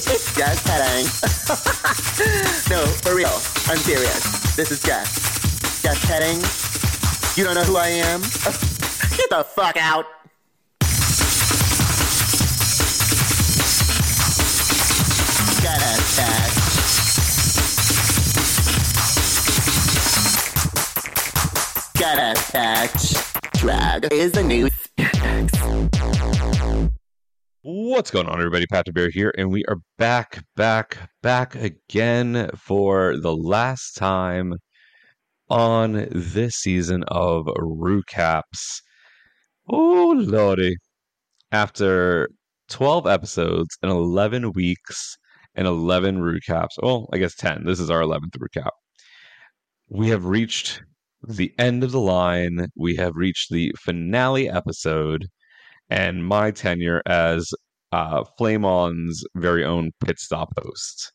Bitch, it's just petting. no, for real. I'm serious. This is just. Just petting. You don't know who I am? Get the fuck out. Gotta touch. Gotta touch. Drag is the new What's going on, everybody? Patrick Bear here, and we are back, back, back again for the last time on this season of Recaps. Oh, lordy. After 12 episodes and 11 weeks and 11 recaps, well, I guess 10. This is our 11th recap. We have reached the end of the line. We have reached the finale episode and my tenure as uh, Flame On's very own pit stop host.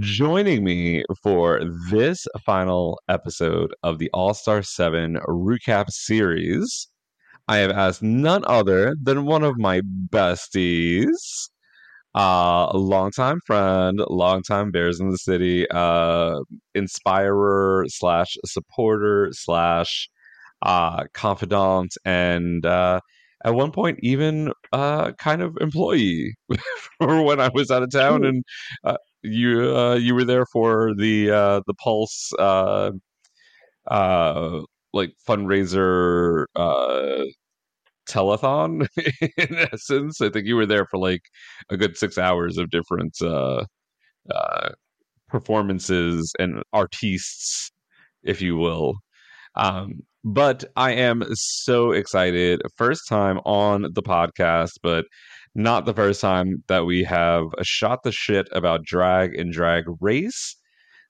Joining me for this final episode of the All Star 7 recap series, I have asked none other than one of my besties, uh, longtime friend, longtime Bears in the City, uh, inspirer slash supporter slash uh, confidant, and uh, at one point even uh, kind of employee for when I was out of town, and uh, you uh, you were there for the uh, the Pulse uh, uh, like fundraiser uh, telethon. in essence, I think you were there for like a good six hours of different uh, uh, performances and artists, if you will. Um, but I am so excited. First time on the podcast, but not the first time that we have shot the shit about drag and drag race.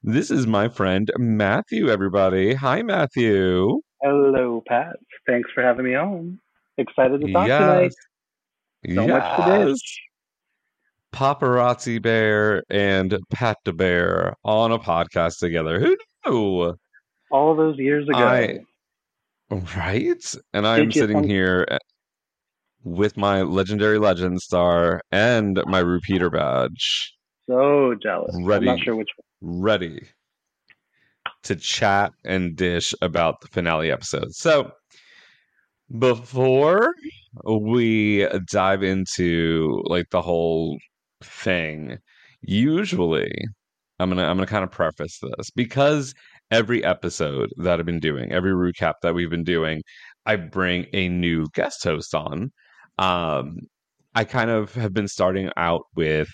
This is my friend Matthew, everybody. Hi, Matthew. Hello, Pat. Thanks for having me on. Excited to talk yes. tonight. So yes. much to do. Paparazzi Bear and Pat the Bear on a podcast together. Who knew? All those years ago. I, right? And I'm sitting think- here eh, with my legendary legend star and my repeater badge. So jealous. Ready, I'm not sure which one. Ready to chat and dish about the finale episode. So before we dive into like the whole thing, usually I'm gonna I'm gonna kind of preface this because every episode that I've been doing, every recap that we've been doing, I bring a new guest host on. Um, I kind of have been starting out with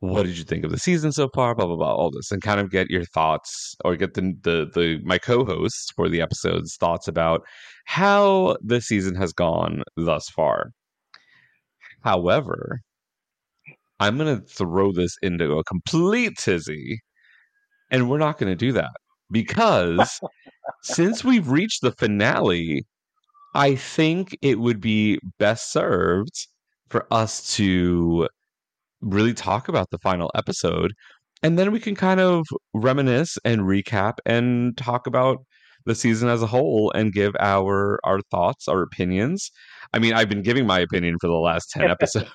what did you think of the season so far, blah blah blah, all this, and kind of get your thoughts or get the the, the my co-hosts for the episodes thoughts about how the season has gone thus far. However, I'm gonna throw this into a complete tizzy, and we're not gonna do that because since we've reached the finale, I think it would be best served for us to really talk about the final episode. And then we can kind of reminisce and recap and talk about the season as a whole and give our our thoughts, our opinions. I mean, I've been giving my opinion for the last 10 episodes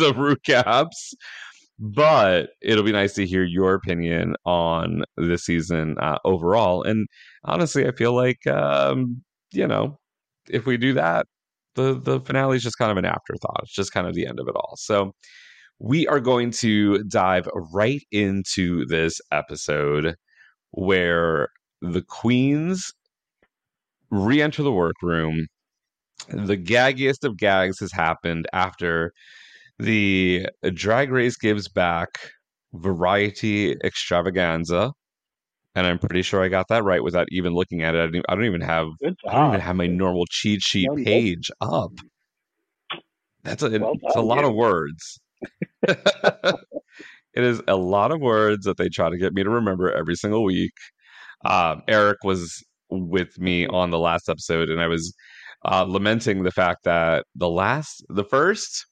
of recaps, but it'll be nice to hear your opinion on the season uh, overall. And honestly, I feel like um, you know, if we do that, the the finale is just kind of an afterthought. It's just kind of the end of it all. So we are going to dive right into this episode where the queens re-enter the workroom. The gaggiest of gags has happened after the Drag Race gives back variety extravaganza. And I'm pretty sure I got that right without even looking at it. I don't, I don't even have I don't even have my normal cheat sheet no. page up. That's a, Well it's a lot you. of words. it is a lot of words that they try to get me to remember every single week. Um, Eric was with me on the last episode, and I was uh, lamenting the fact that the last, the first,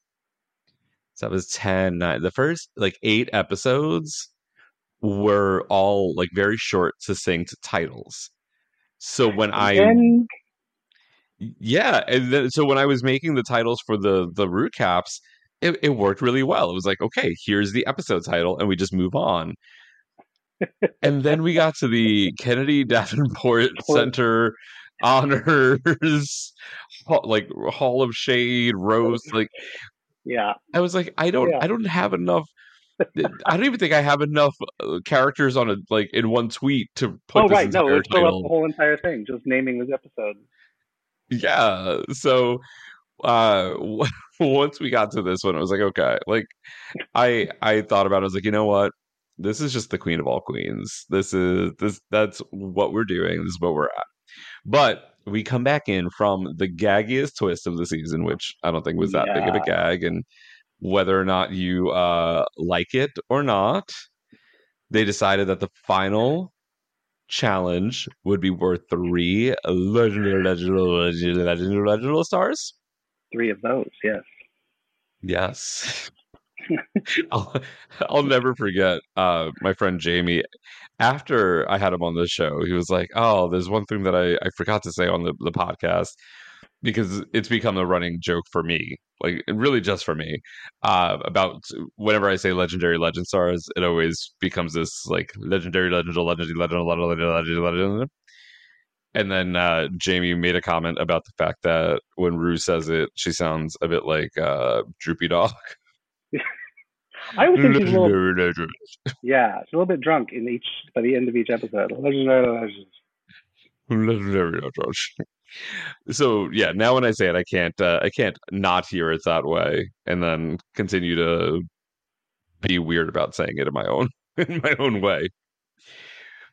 so that was 10, nine, the first like eight episodes were all like very short, succinct titles. So when I And yeah, and then so when I was making the titles for the the root caps, it, it worked really well. It was like, okay, here's the episode title, and we just move on. and then we got to the Kennedy Davenport Center honors, like Hall of Shade roast. Like yeah, I was like, I don't, Yeah. I don't have enough. I don't even think I have enough uh, characters on a like in one tweet to put oh this right, no, let's fill up the whole entire thing. Just naming this episode. yeah so uh once we got to this one i was like okay like i i thought about it i was like you know what this is just the queen of all queens this is this that's what we're doing this is what we're at but we come back in from the gaggiest twist of the season which i don't think was that big of a gag and whether or not you uh like it or not they decided that the final challenge would be worth three legendary legendary legendary legendary, legendary stars Three of those, yes. Yes. I'll, I'll never forget uh, my friend Jamie. After I had him on the show, he was like, Oh, there's one thing that I, I forgot to say on the, the podcast because it's become a running joke for me, like really just for me. Uh, about whenever I say legendary legend stars, it always becomes this like legendary legend, legendary legend, legend, legend, legend, legend. And then uh, Jamie made a comment about the fact that when Rue says it, she sounds a bit like uh, Droopy Dog. I always think she's a little, Legendary legend. yeah, it's a little bit drunk in each by the end of each episode. Legendary legends. Legendary legend. So yeah, now when I say it, I can't uh, I can't not hear it that way, and then continue to be weird about saying it in my own in my own way.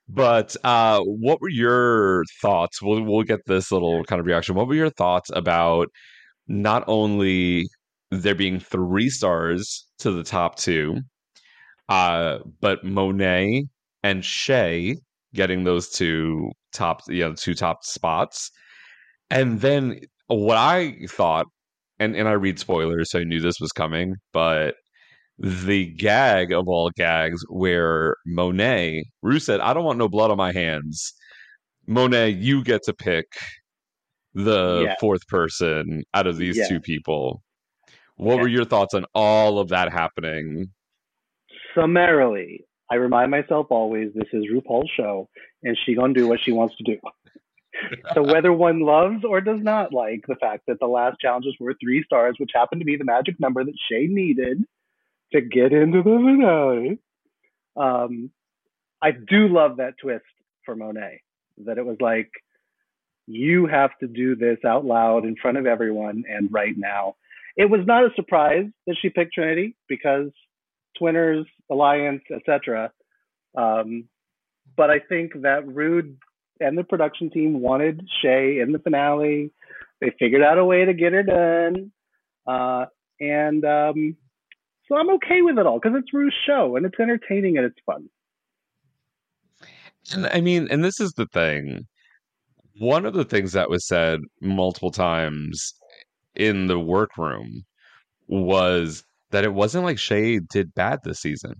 But uh, what were your thoughts? We'll we'll get this little kind of reaction. What were your thoughts about not only there being three stars to the top two, uh, but Monet and Shea getting those two top, you know, two top spots, and then what I thought, and and I read spoilers, so I knew this was coming, but the gag of all gags where Monet, Rue said, I don't want no blood on my hands. Monet, you get to pick the Yeah. fourth person out of these Yeah. two people. What Yeah. were your thoughts on all of that happening? Summarily, I remind myself always this is RuPaul's show, and she gonna do what she wants to do. so whether one loves or does not like the fact that the last challenges were three stars, which happened to be the magic number that Shea needed to get into the finale, um, I do love that twist for Monet. That it was like, you have to do this out loud in front of everyone and right now. It was not a surprise that she picked Trinity because Twinners, Alliance, etc. Um, but I think that Rude and the production team wanted Shea in the finale. They figured out a way to get her done. Uh, and um, so I'm okay with it all because it's Rue's show and it's entertaining and it's fun. And I mean, and this is the thing. One of the things that was said multiple times in the workroom was that it wasn't like Shea did bad this season.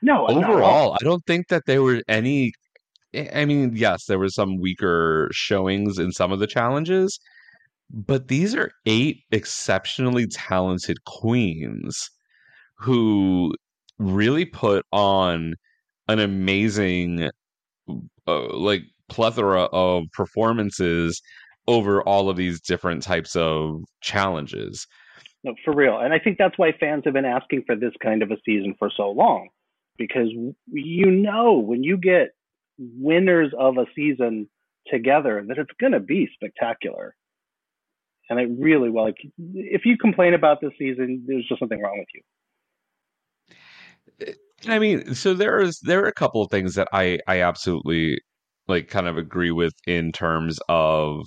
No, not at all. Overall, I don't think that there were any. I I mean, yes, there were some weaker showings in some of the challenges, but these are eight exceptionally talented queens who really put on an amazing uh, like plethora of performances over all of these different types of challenges. No, for real. And I think that's why fans have been asking for this kind of a season for so long. Because you know, when you get winners of a season together that it's going to be spectacular. And I really well, like, if you complain about this season, there's just something wrong with you. Eh, I mean, so there is there are a couple of things that I I absolutely like kind of agree with in terms of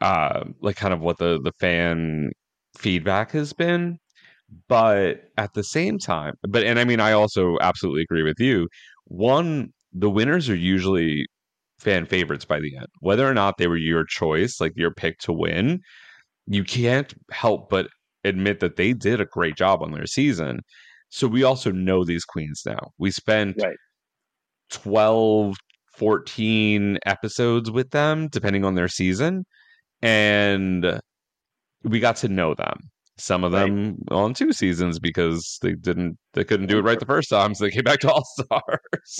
uh like kind of what the the fan feedback has been but at the same time but and I mean I also absolutely agree with you one the winners are usually fan favorites by the end whether or not they were your choice like your pick to win you can't help but admit that they did a great job on their season so we also know these queens now. We spent Right. 12, 14 episodes with them, depending on their season. And we got to know them. Some of Right. them on two seasons because they didn't they couldn't do it right the first time, so they came back to All Stars.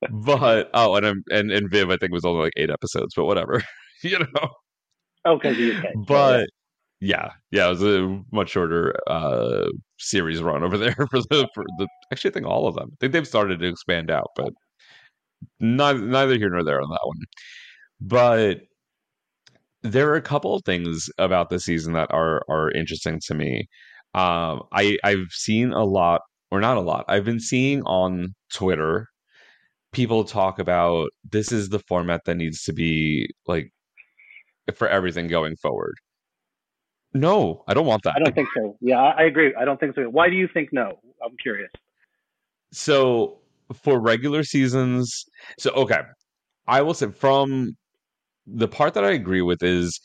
but oh, and I'm and, and Viv I think was only like eight episodes, but whatever. you know. okay, But yeah, yeah, it was a much shorter uh series run over there for the for the actually I think all of them. I think they've started to expand out, but neither neither here nor there on that one. But there are a couple of things about the season that are are interesting to me. Um I I've seen a lot or not a lot. I've been seeing on Twitter people talk about this is the format that needs to be like for everything going forward. No, I don't want that. I don't think so. Yeah, I I agree. I don't think so. Why do you think no? I'm curious. So for regular seasons, so okay, I will say from the part that I agree with is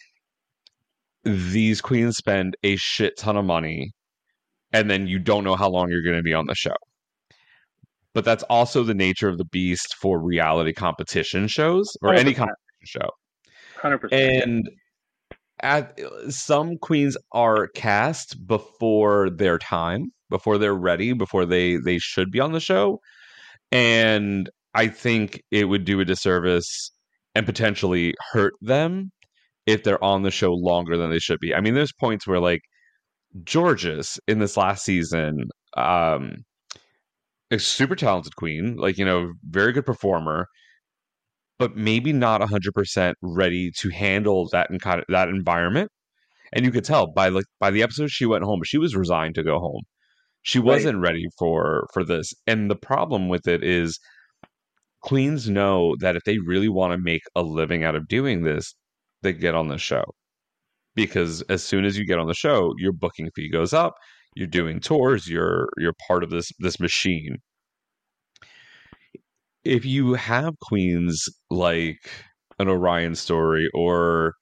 these queens spend a shit ton of money, and then you don't know how long you're going to be on the show. But that's also the nature of the beast for reality competition shows or any 100%. competition show. Hundred percent. and at some queens are cast before their time before they're ready before they they should be on the show and i think it would do a disservice and potentially hurt them if they're on the show longer than they should be. I mean there's points where like Jorgeous in this last season um a super talented queen like you know very good performer but maybe not 100% ready to handle that and kind of that environment. And you could tell by like by the episode she went home she was resigned to go home. She wasn't ready for for this. And the problem with it is queens know that if they really want to make a living out of doing this they get on the show because as soon as you get on the show your booking fee goes up you're doing tours you're you're part of this this machine if you have queens like an Orion story or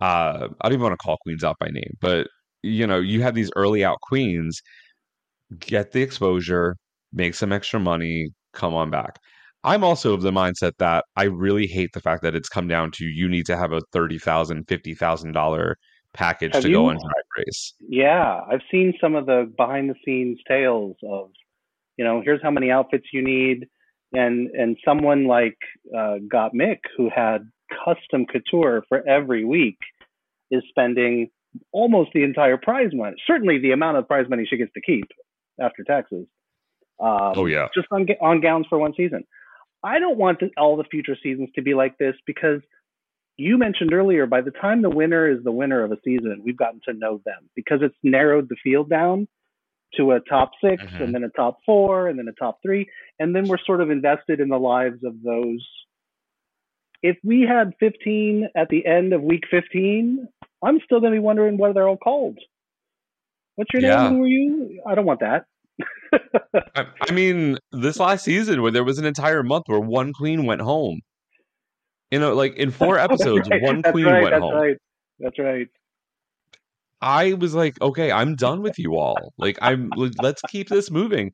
uh I don't even want to call queens out by name, but you know, you have these early out queens, get the exposure, make some extra money, come on back. I'm also of the mindset that I really hate the fact that it's come down to you need to have a thirty thousand, fifty thousand dollar $50,000 package Have to go you- on drag race. Yeah, I've seen some of the behind the scenes tales of, you know, here's how many outfits you need, and and someone like uh, Gottmik who had custom couture for every week is spending almost the entire prize money. Certainly, the amount of prize money she gets to keep after taxes. Um, Oh yeah. just on on gowns for one season. I don't want all the future seasons to be like this because you mentioned earlier by the time the winner is the winner of a season, we've gotten to know them because it's narrowed the field down to a top 6 Mhm. and then a top four and then a top three, and then we're sort of invested in the lives of those. If we had 15 at the end of week 15, I'm still going to be wondering what they're all called. What's your Yeah. name? Who are you? I don't want that. I, I mean, this last season where there was an entire month where one queen went home. You know, like in four episodes, right, one queen right, went that's home. Right. That's right. I was like, okay, I'm done with you all. Like, I'm let's keep this moving.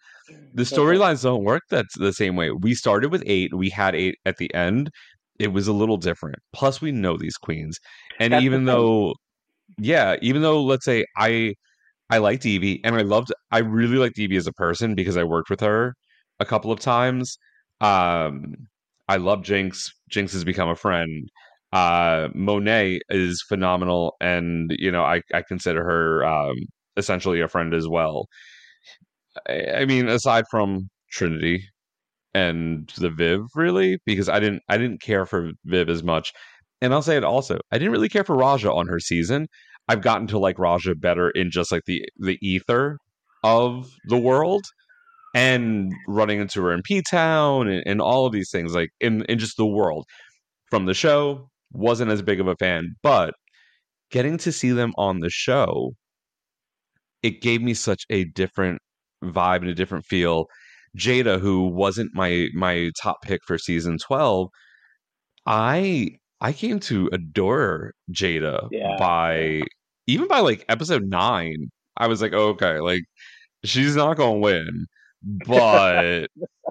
The storylines don't work that's the same way. We started with eight, we had eight at the end. It was a little different. Plus, we know these queens, and That's even though, yeah, even though let's say I, I liked Yvie, and I loved, I really liked Yvie as a person because I worked with her a couple of times. Um, I love Jinkx. Jinkx has become a friend uh monet is phenomenal and you know i i consider her um essentially a friend as well i, I mean aside from trinity and the Viv really because I didn't I didn't care for Viv as much. And I'll say it also. I didn't really care for Raja on her season. I've gotten to like Raja better in just like the the ether of the world and running into her in P Town and, and all of these things, like in, in just the world. From the show, wasn't as big of a fan, but getting to see them on the show, it gave me such a different vibe and a different feel. Jaida, who wasn't my my top pick for season twelve, I I came to adore Jaida Yeah. by even by like episode nine. I was like, okay, like she's not gonna win, but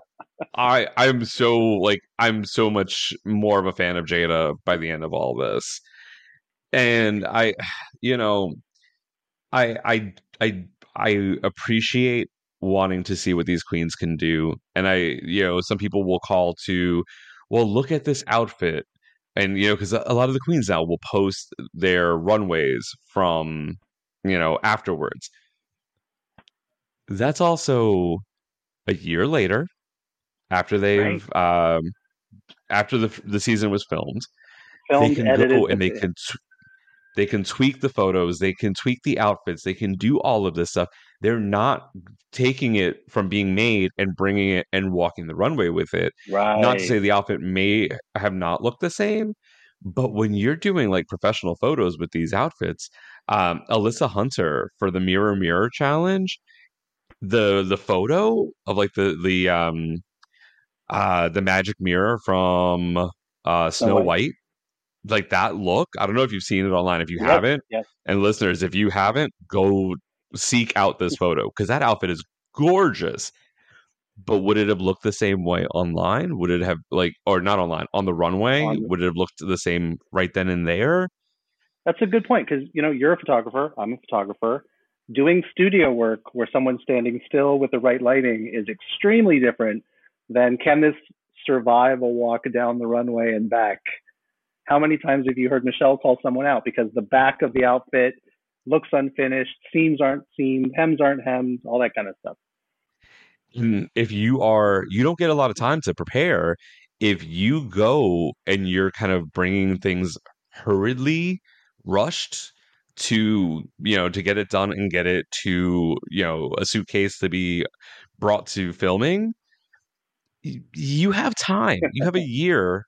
I I'm so like I'm so much more of a fan of Jaida by the end of all this. And I you know I I I I appreciate wanting to see what these queens can do. And I you know some people will call to well look at this outfit and you know because a lot of the queens now will post their runways from you know afterwards. That's also a year later after they've um after the the season was filmed they can edited, go and they can t- they can tweak the photos they can tweak the outfits they can do all of this stuff they're not taking it from being made and bringing it and walking the runway with it right. not to say the outfit may have not looked the same but when you're doing like professional photos with these outfits um alyssa hunter for the mirror mirror challenge the the photo of like the the um uh the magic mirror from uh snow White. white like that look i don't know if you've seen it online if you Yep, haven't yes. and listeners if you haven't go seek out this photo because that outfit is gorgeous but would it have looked the same way online would it have like or not online on the runway On- would it have looked the same right then and there That's a good point because you know you're a photographer. I'm a photographer. Doing studio work where someone's standing still with the right lighting is extremely different than can this survive a walk down the runway and back. How many times have you heard Michelle call someone out because the back of the outfit looks unfinished, seams aren't seamed, hems aren't hems, all that kind of stuff. Mm, if you are you don't get a lot of time to prepare if you go and you're kind of bringing things hurriedly rushed to you know to get it done and get it to you know a suitcase to be brought to filming you have time you have a year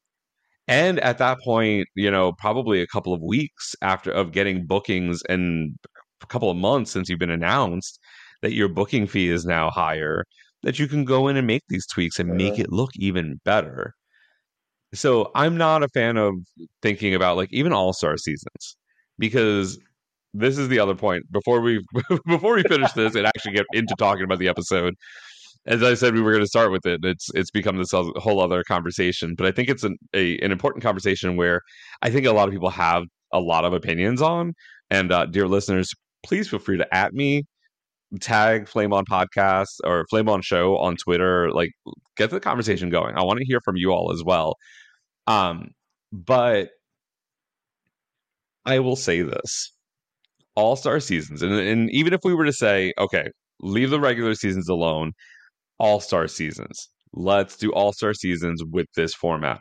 and at that point you know probably a couple of weeks after of getting bookings and a couple of months since you've been announced that your booking fee is now higher that you can go in and make these tweaks and make it look even better. So I'm not a fan of thinking about like even all-star seasons because this is the other point before we before we finish this and actually get into talking about the episode. As I said, we were going to start with it. It's it's become this whole other conversation, but I think it's an a, an important conversation where I think a lot of people have a lot of opinions on. And uh, dear listeners, please feel free to at me, tag Flame On Podcast or Flame On Show on Twitter. Like, get the conversation going. I want to hear from you all as well. Um, but I will say this: All Star seasons, and, and even if we were to say, okay, leave the regular seasons alone, All Star seasons. Let's do All Star seasons with this format.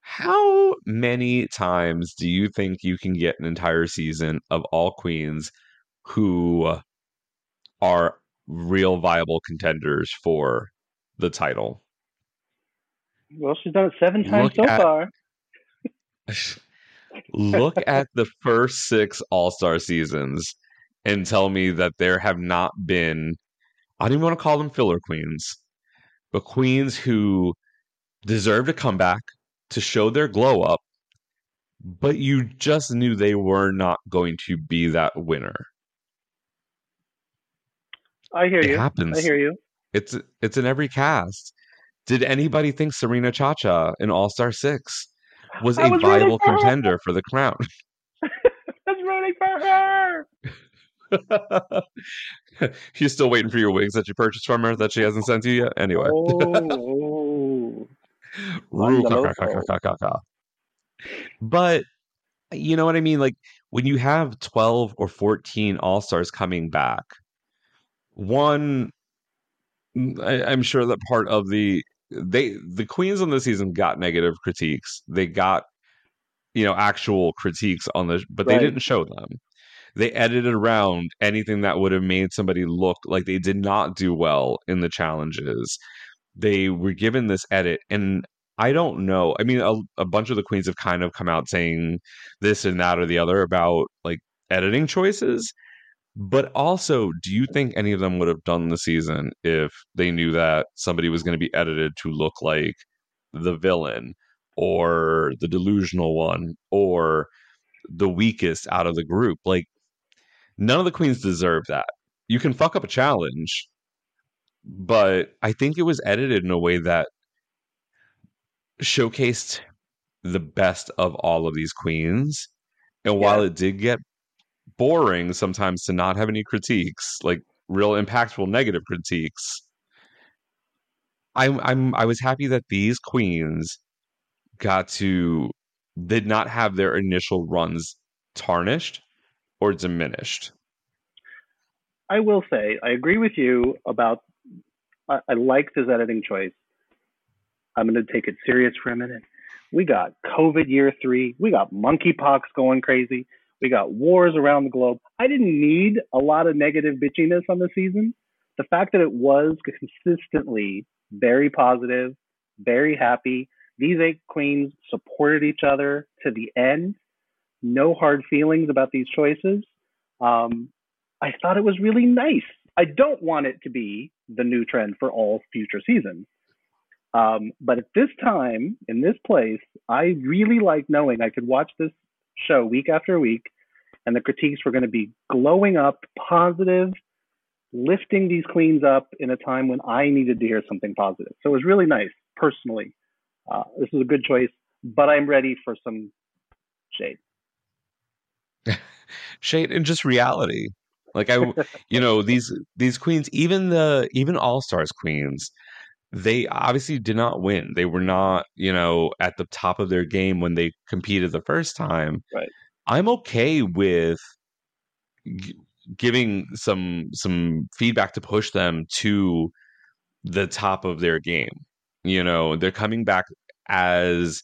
How many times do you think you can get an entire season of all queens who are real viable contenders for the title? Well, she's done it seven times Look so at- far. Look at the first six All Star seasons and tell me that there have not been, I don't even want to call them filler queens, but queens who deserved a comeback to show their glow up, but you just knew they were not going to be that winner. I hear It you. happens. I hear you. It's it's in every cast. Did anybody think Serena Chacha in All Star Six was I a was viable for her. contender for the crown? That's rooting for her. You're still waiting for your wigs that you purchased from her that she hasn't sent you yet. Anyway, Oh, oh. But you know what I mean. Like when you have twelve or fourteen All Stars coming back, one I, I'm sure that part of the they the queens on the season got negative critiques. They got you know actual critiques on the, but they didn't show them. They edited around anything that would have made somebody look like they did not do well in the challenges. They were given this edit, and I don't know. I mean, a, a bunch of the queens have kind of come out saying this and that or the other about like editing choices. But also, do you think any of them would have done the season if they knew that somebody was going to be edited to look like the villain or the delusional one or the weakest out of the group? Like, none of the queens deserve that. You can fuck up a challenge, but I think it was edited in a way that showcased the best of all of these queens. And while it did get boring sometimes to not have any critiques, like real impactful negative critiques, I'm I'm I was happy that these queens got to did not have their initial runs tarnished or diminished. I will say I agree with you about. I, I like this editing choice. I'm going to take it serious for a minute. We got COVID year three. We got monkeypox going crazy. We got wars around the globe. I didn't need a lot of negative bitchiness on the season. The fact that it was consistently very positive, very happy. These eight queens supported each other to the end. No hard feelings about these choices. Um, I thought it was really nice. I don't want it to be the new trend for all future seasons. Um, but at this time, in this place, I really like knowing I could watch this show week after week and the critiques were going to be glowing up, positive, lifting these queens up in a time when I needed to hear something positive. So it was really nice, personally. Uh, this is a good choice, but I'm ready for some shade. shade and just reality. Like i you know these these queens even the even all stars queens they obviously did not win. They were not you know at the top of their game when they competed the first time. Right. i'm okay with g- giving some some feedback to push them to the top of their game. You know they're coming back as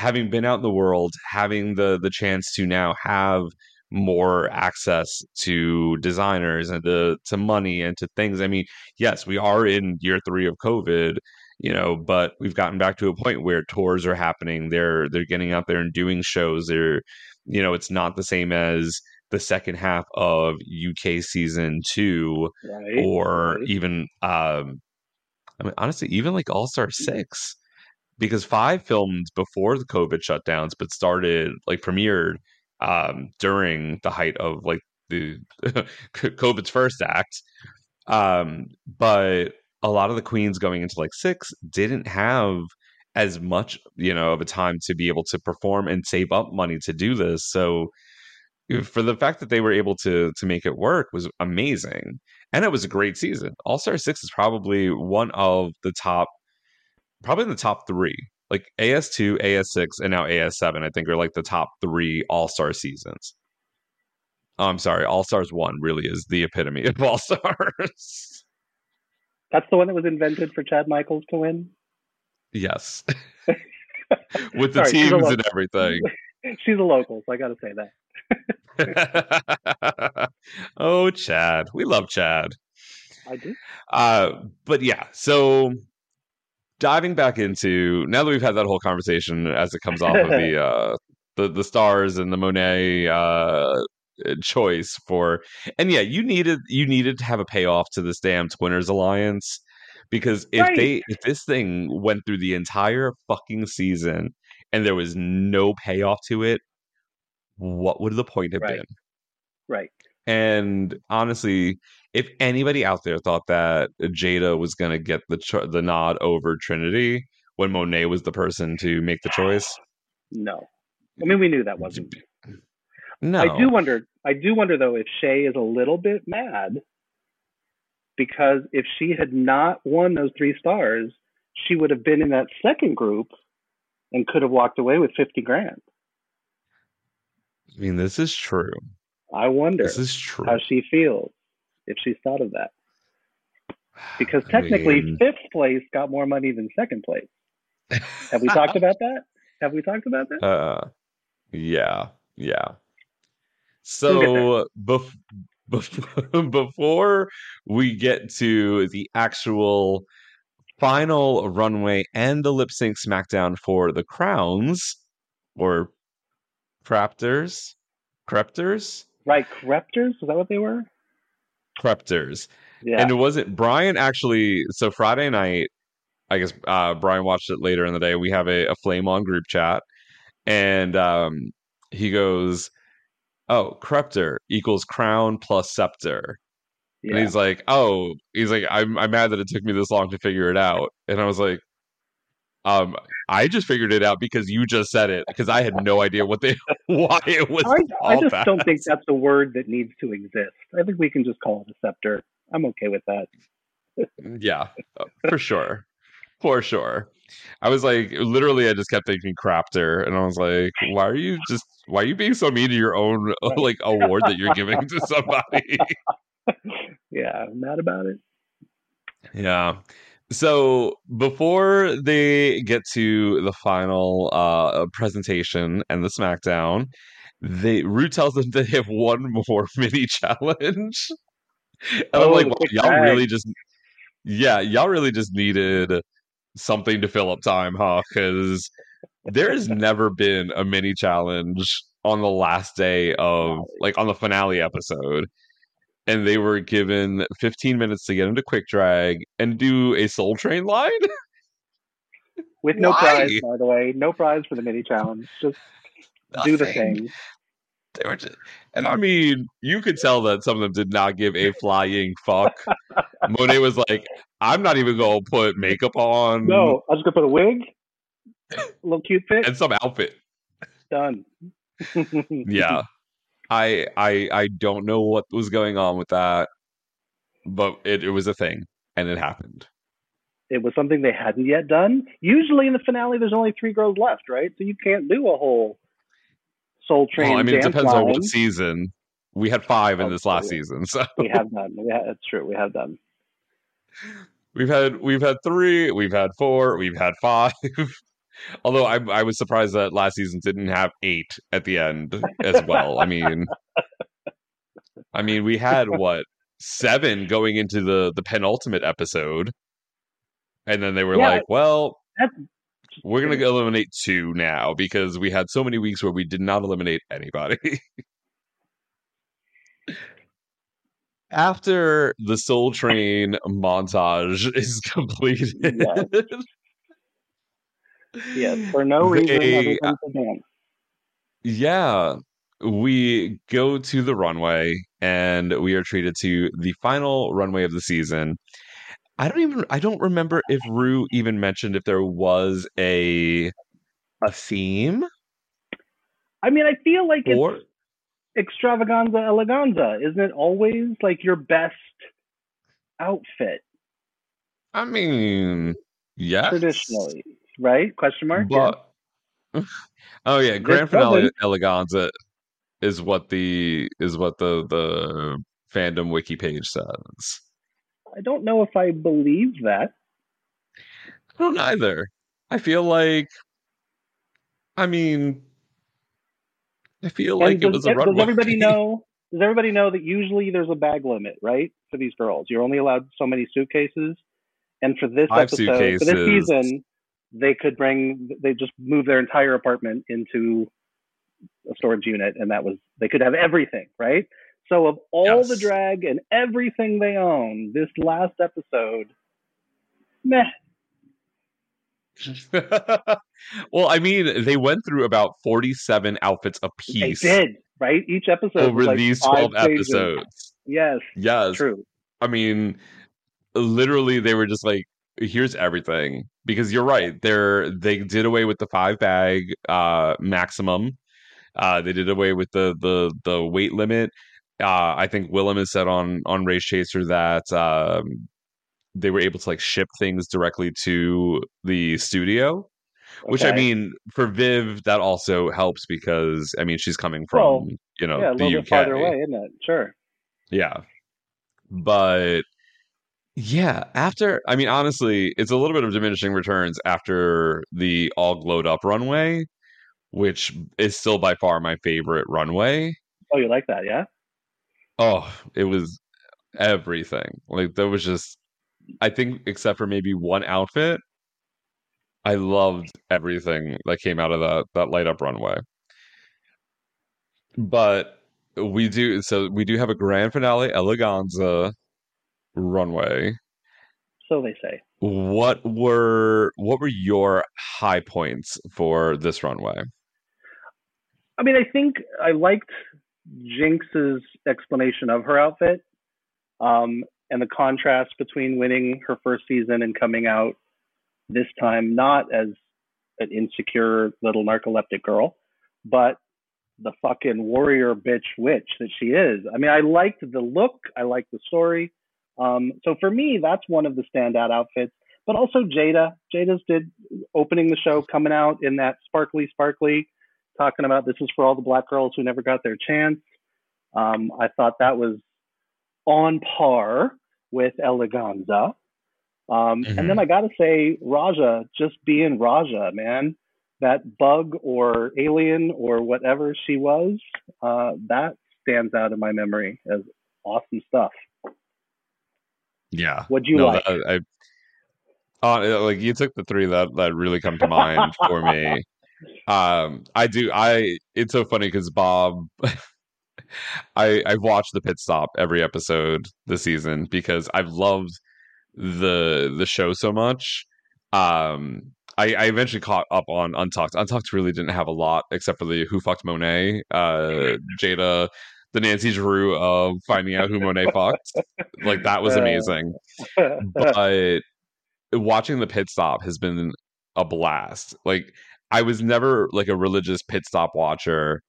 having been out in the world having the the chance to now have more access to designers and to, to money and to things. I mean, yes, we are in year three of COVID, you know, but we've gotten back to a point where tours are happening. They're they're getting out there and doing shows. They're, you know, it's not the same as the second half of UK season two Right? or even um I mean honestly, even like All Star six. Because five filmed before the COVID shutdowns, but started like premiered um, during the height of like the COVID's first act. Um, but a lot of the queens going into like six didn't have as much, you know, of a time to be able to perform and save up money to do this. So for the fact that they were able to to make it work was amazing. And it was a great season. All Star Six is probably one of the top probably in the top three like AS2, AS6, and now AS7, I think are like the top three All Star seasons. Oh, I'm sorry, All Stars 1 really is the epitome of All Stars. That's the one that was invented for Chad Michaels to win. yes. With the Sorry, teams and everything. She's a local, so I got to say that. oh, Chad. We love Chad. I do. Uh, but yeah, so diving back into now that we've had that whole conversation as it comes off of the uh the the stars and the Monet uh choice for and yeah, you needed you needed to have a payoff to this damn Twinners alliance because if Right. they if this thing went through the entire fucking season and there was no payoff to it, what would the point have Right. been? Right. And honestly, if anybody out there thought that Jaida was going to get the cho- the nod over Trinity when Monet was the person to make the choice, No. I mean, we knew that wasn't. no. I do wonder. I do wonder though if Shea is a little bit mad because if she had not won those three stars, she would have been in that second group and could have walked away with fifty grand. I mean, this is true. I wonder This is true. how she feels if she's thought of that. because I technically mean- fifth place got more money than second place. Have we talked about that? Have we talked about that? Uh, yeah, yeah. So bef- bef- before we get to the actual final runway and the lip sync SmackDown for the crowns or craptors, creptors, Right, Creptors? Is that what they were? creptors. Yeah. And it wasn't Brian actually. So Friday night, I guess uh, Brian watched it later in the day. We have a, a flame on group chat, and um, he goes, "Oh, Creptor equals crown plus scepter." And he's like, "Oh, he's like, I'm I'm mad that it took me this long to figure it out." And I was like, "Um, I just figured it out because you just said it because I had no idea what they why it was." I, I just that. don't think that's a word that needs to exist. I think we can just call it a scepter. I'm okay with that. Yeah, uh, for sure. For sure. I was like, literally, I just kept thinking Craptor, and I was like, why are you just, why are you being so mean to your own, like, award that you're giving to somebody? Yeah, I'm mad about it. yeah. So before they get to the final uh presentation and the SmackDown, they Rue tells them they have one more mini challenge. And I'm Oh, like, the wow, y'all bag. really just yeah, y'all really just needed something to fill up time, huh? Because there has never been a mini challenge on the last day of like on the finale episode. And they were given 15 minutes to get into quick drag and do a soul train line. With no Why? prize, by the way. No prize for the mini challenge. Just do the Nothing. thing. They were just, and I mean, you could tell that some of them did not give a flying fuck. Monet was like, "I'm not even gonna put makeup on, No, I'm just gonna put a wig, a little cute pic, and some outfit." done. Yeah, I, I, I don't know what was going on with that, but it, it was a thing, and it happened. it was something they hadn't yet done. Usually in the finale, there's only three girls left, right? So you can't do a whole Soul Train Well, I mean, it depends on what season. We had five in Oh, this last oh, yeah. season, so we have done. We ha- that's true. We have done. We've had we've had three, we've had four, we've had five. Although I I was surprised that last season didn't have eight at the end as well. I mean, I mean we had what seven going into the the penultimate episode, and then they were Yeah, like, well. We're gonna eliminate two now because we had so many weeks where we did not eliminate anybody. After the Soul Train montage is completed, Yes, for no reason They- other than uh, dance. Yeah, we go to the runway and we are treated to the final runway of the season. I don't even I don't remember if Rue even mentioned if there was a a theme I mean, I feel like it's extravaganza eleganza. Isn't it always like your best outfit I mean, yes. traditionally, right? Question mark. Yeah. Oh yeah, grand finale eleganza is what the is what the the fandom wiki page says. I don't know if I believe that. I don't either. I feel like, I mean, I feel like and it does, was a does everybody know? Does everybody know that usually there's a bag limit, right, for these girls? You're only allowed so many suitcases, and for this Five episode, for this season, they could bring. They just move their entire apartment into a storage unit, and that was they could have everything, right? So of all the drag and everything they own, this last episode, meh. well, I mean, they went through about forty-seven outfits a piece. They did, right? Each episode over like these five twelve pages. episodes. Yes, Yes, true. I mean, literally, they were just like, "Here's everything." Because you're right, they're they did away with the five bag uh, maximum. Uh, they did away with the the the weight limit. Uh, I think Willam has said on on Race Chaser that um, they were able to like ship things directly to the studio. Which I mean, for Viv, that also helps because I mean she's coming from Well, you know yeah, a the little UK. bit farther away, isn't it? Sure. Yeah. But Yeah, after I mean honestly, it's a little bit of diminishing returns after the all glowed up runway, which is still by far my favorite runway. Oh, you like that? Yeah. Oh, it was everything. Like there was just I think except for maybe one outfit, I loved everything that came out of that that light up runway. But we do so we do have a grand finale eleganza runway. So they say. What were what were your high points for this runway? I mean, I think I liked Jinkx's explanation of her outfit, um, and the contrast between winning her first season and coming out this time not as an insecure little narcoleptic girl, but the fucking warrior bitch witch that she is. I mean, I liked the look, I liked the story. Um, so for me, that's one of the standout outfits. But also Jaida. Jaida's did opening the show, coming out in that sparkly, sparkly, talking about this is for all the black girls who never got their chance. Um, I thought that was on par with Eleganza. Um, Mhm. And then I got to say, Raja, just being Raja, man, that bug or alien or whatever she was, uh, that stands out in my memory as awesome stuff. Yeah. What'd you no, like? that- I, uh, like you took the three that that really come to mind for me. Um, I do. I. It's so funny because Bob. I I've watched the pit stop every episode this season because I've loved the the show so much. Um, I, I eventually caught up on Untucked. Untucked really didn't have a lot except for the Who Fucked Monet, uh, Jaida, the Nancy Drew of finding out who Monet fucked. Like that was Uh, amazing but watching the pit stop has been a blast. Like I was never like a religious pit stop watcher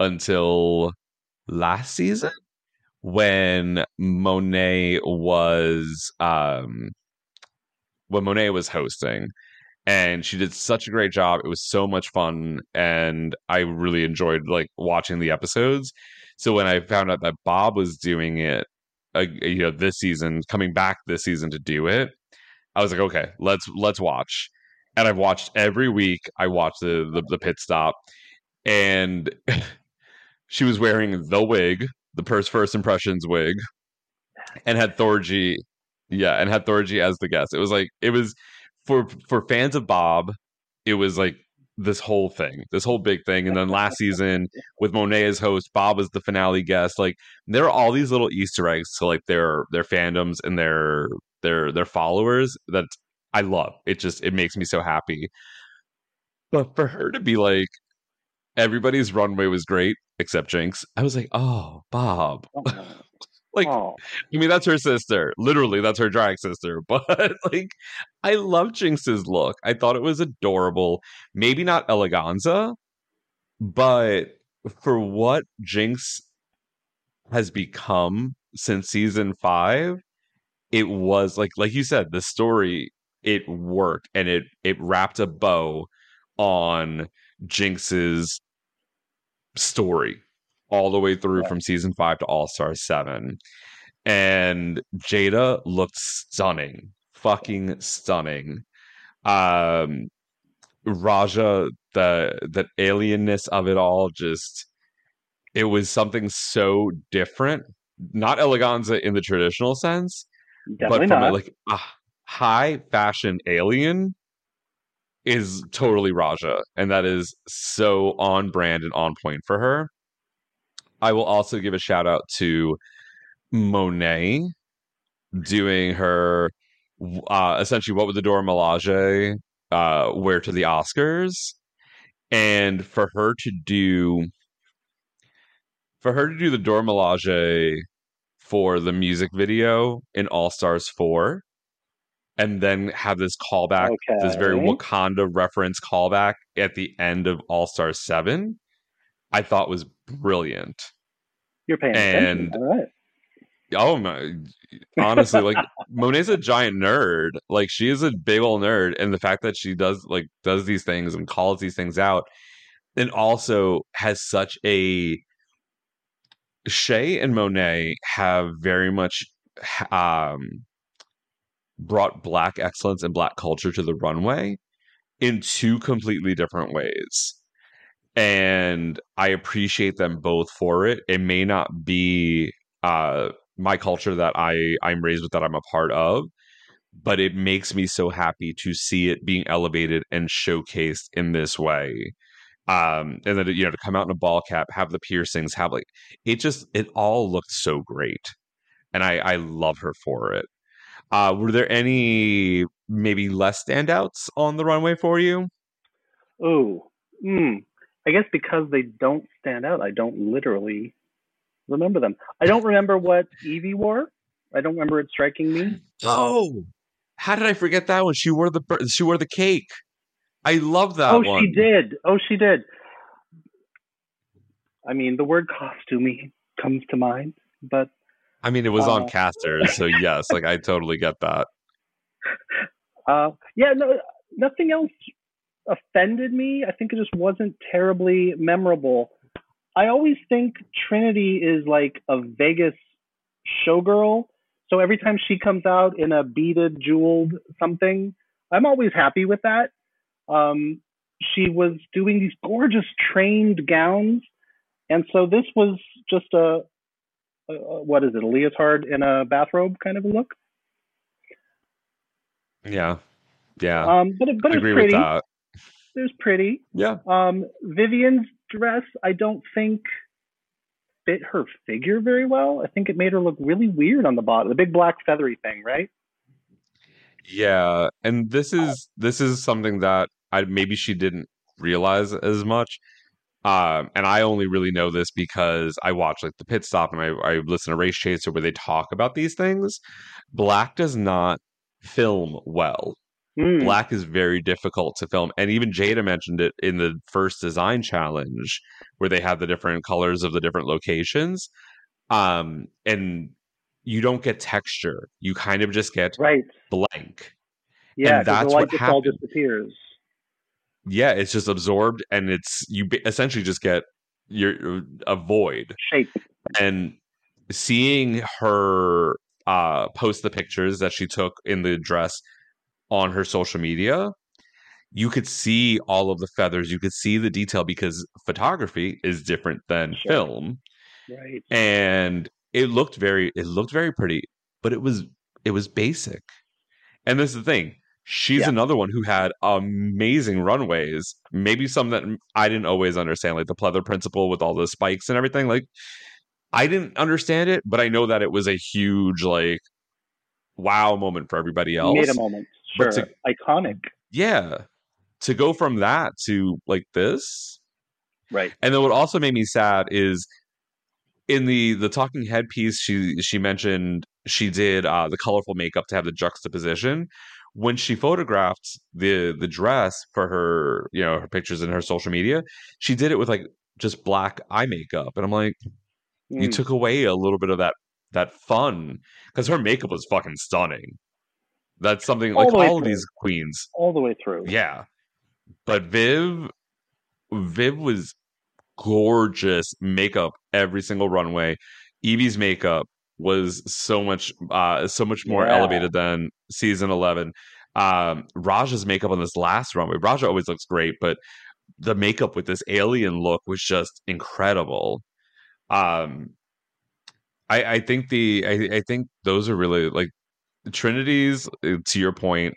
until last season when Monet was um when Monet was hosting and she did such a great job. It was so much fun and I really enjoyed like watching the episodes. So when I found out that Bob was doing it uh, you know this season coming back this season to do it i was like okay let's let's watch. And i've watched every week i watched the the, the pit stop and she was wearing the wig the first first impressions wig and had thorgy yeah and had thorgy as the guest. It was like it was for for fans of bob it was like this whole thing this whole big thing and then last season with monet as host bob was the finale guest like there are all these little Easter eggs to like their their fandoms and their their their followers that I love. It just it makes me so happy. But for her to be like everybody's runway was great except Jinkx, I was like, oh Bob. Oh. Like oh, I mean that's her sister. Literally, that's her drag sister. But like I love Jinkx's look. I thought it was adorable. Maybe not eleganza, but for what Jinkx has become since season five, it was like like you said, the story it worked and it it wrapped a bow on Jinkx's story all the way through from season five to All Star seven. And Jaida looked stunning. Fucking stunning. Um Raja, the the alienness of it all just it was something so different. Not eleganza in the traditional sense, definitely but from not. a, like a high fashion alien is totally Raja, and that is so on brand and on point for her. I will also give a shout out to Monet doing her uh essentially what would the Dora Milaje uh wear to the Oscars. And for her to do for her to do the Dora Milaje for the music video in All Stars 4 and then have this callback this very Wakanda reference callback at the end of All Stars 7 I thought was brilliant. You're paying attention. and- All right. Oh my honestly, like Monet's a giant nerd. Like she is a big old nerd. And the fact that she does like does these things and calls these things out, and also has such a Shea and Monet have very much um brought black excellence and black culture to the runway in two completely different ways. And I appreciate them both for it. It may not be uh, my culture that I I'm raised with that I'm a part of, but it makes me so happy to see it being elevated and showcased in this way. Um, and then you know to come out in a ball cap, have the piercings, have like it just it all looked so great, and I I love her for it. Uh, were there any maybe less standouts on the runway for you? Oh, hmm. I guess because they don't stand out, I don't literally remember them. I don't remember what Yvie wore. I don't remember it striking me. Oh, how did I forget that one? She wore the she wore the cake. I love that oh, one. she did. Oh, she did. I mean, the word costumey comes to mind, but I mean, it was on Uh, casters, so yes, like I totally get that. uh, yeah, no, nothing else offended me. I think it just wasn't terribly memorable. I always think Trinity is like a Vegas showgirl. So every time she comes out in a beaded, jeweled something, I'm always happy with that. Um, she was doing these gorgeous trained gowns. And so this was just a, a, what is it, a leotard in a bathrobe kind of a look. Yeah, yeah, Um, but it, but it's pretty. With that. It was pretty. Yeah, Um, Vivian's dress, I don't think fit her figure very well. I think it made her look really weird on the bottom, the big black feathery thing, right? yeah, and this is this is something that I maybe she didn't realize as much. Um, and I only really know this because I watch like the pit stop and I, I listen to Race Chaser where they talk about these things. Black does not film well. Hmm. black is very difficult to film and even jaida mentioned it in the first design challenge where they have the different colors of the different locations um and you don't get texture you kind of just get Right. blank Yeah, And that's the light what just all disappears. yeah it's just absorbed and it's you essentially just get your a void Shape. and seeing her uh post the pictures that she took in the dress on her social media you could see all of the feathers you could see the detail because photography is different than Sure. film Right. and it looked very it looked very pretty but it was it was basic and this is the thing she's Yeah. another one who had amazing runways maybe some that i didn't always understand like the pleather principle with all the spikes and everything like i didn't understand it but i know that it was a huge like wow moment for everybody else Made a moment. Sure. To- Iconic. yeah to go from that to like this Right. and then what also made me sad is in the the talking head piece she she mentioned she did uh the colorful makeup to have the juxtaposition when she photographed the the dress for her you know her pictures in her social media she did it with like just black eye makeup and i'm like you Mm. took away a little bit of that that fun because her makeup was fucking stunning that's something All like all of these queens all the way through. yeah. But Viv Viv was gorgeous makeup every single runway. Yvie's makeup was so much uh so much more Yeah. elevated than season 11. Um Raja's makeup on this last runway. Raja always looks great, but the makeup with this alien look was just incredible. Um I I think the I, I think those are really like Trinity's uh, to your point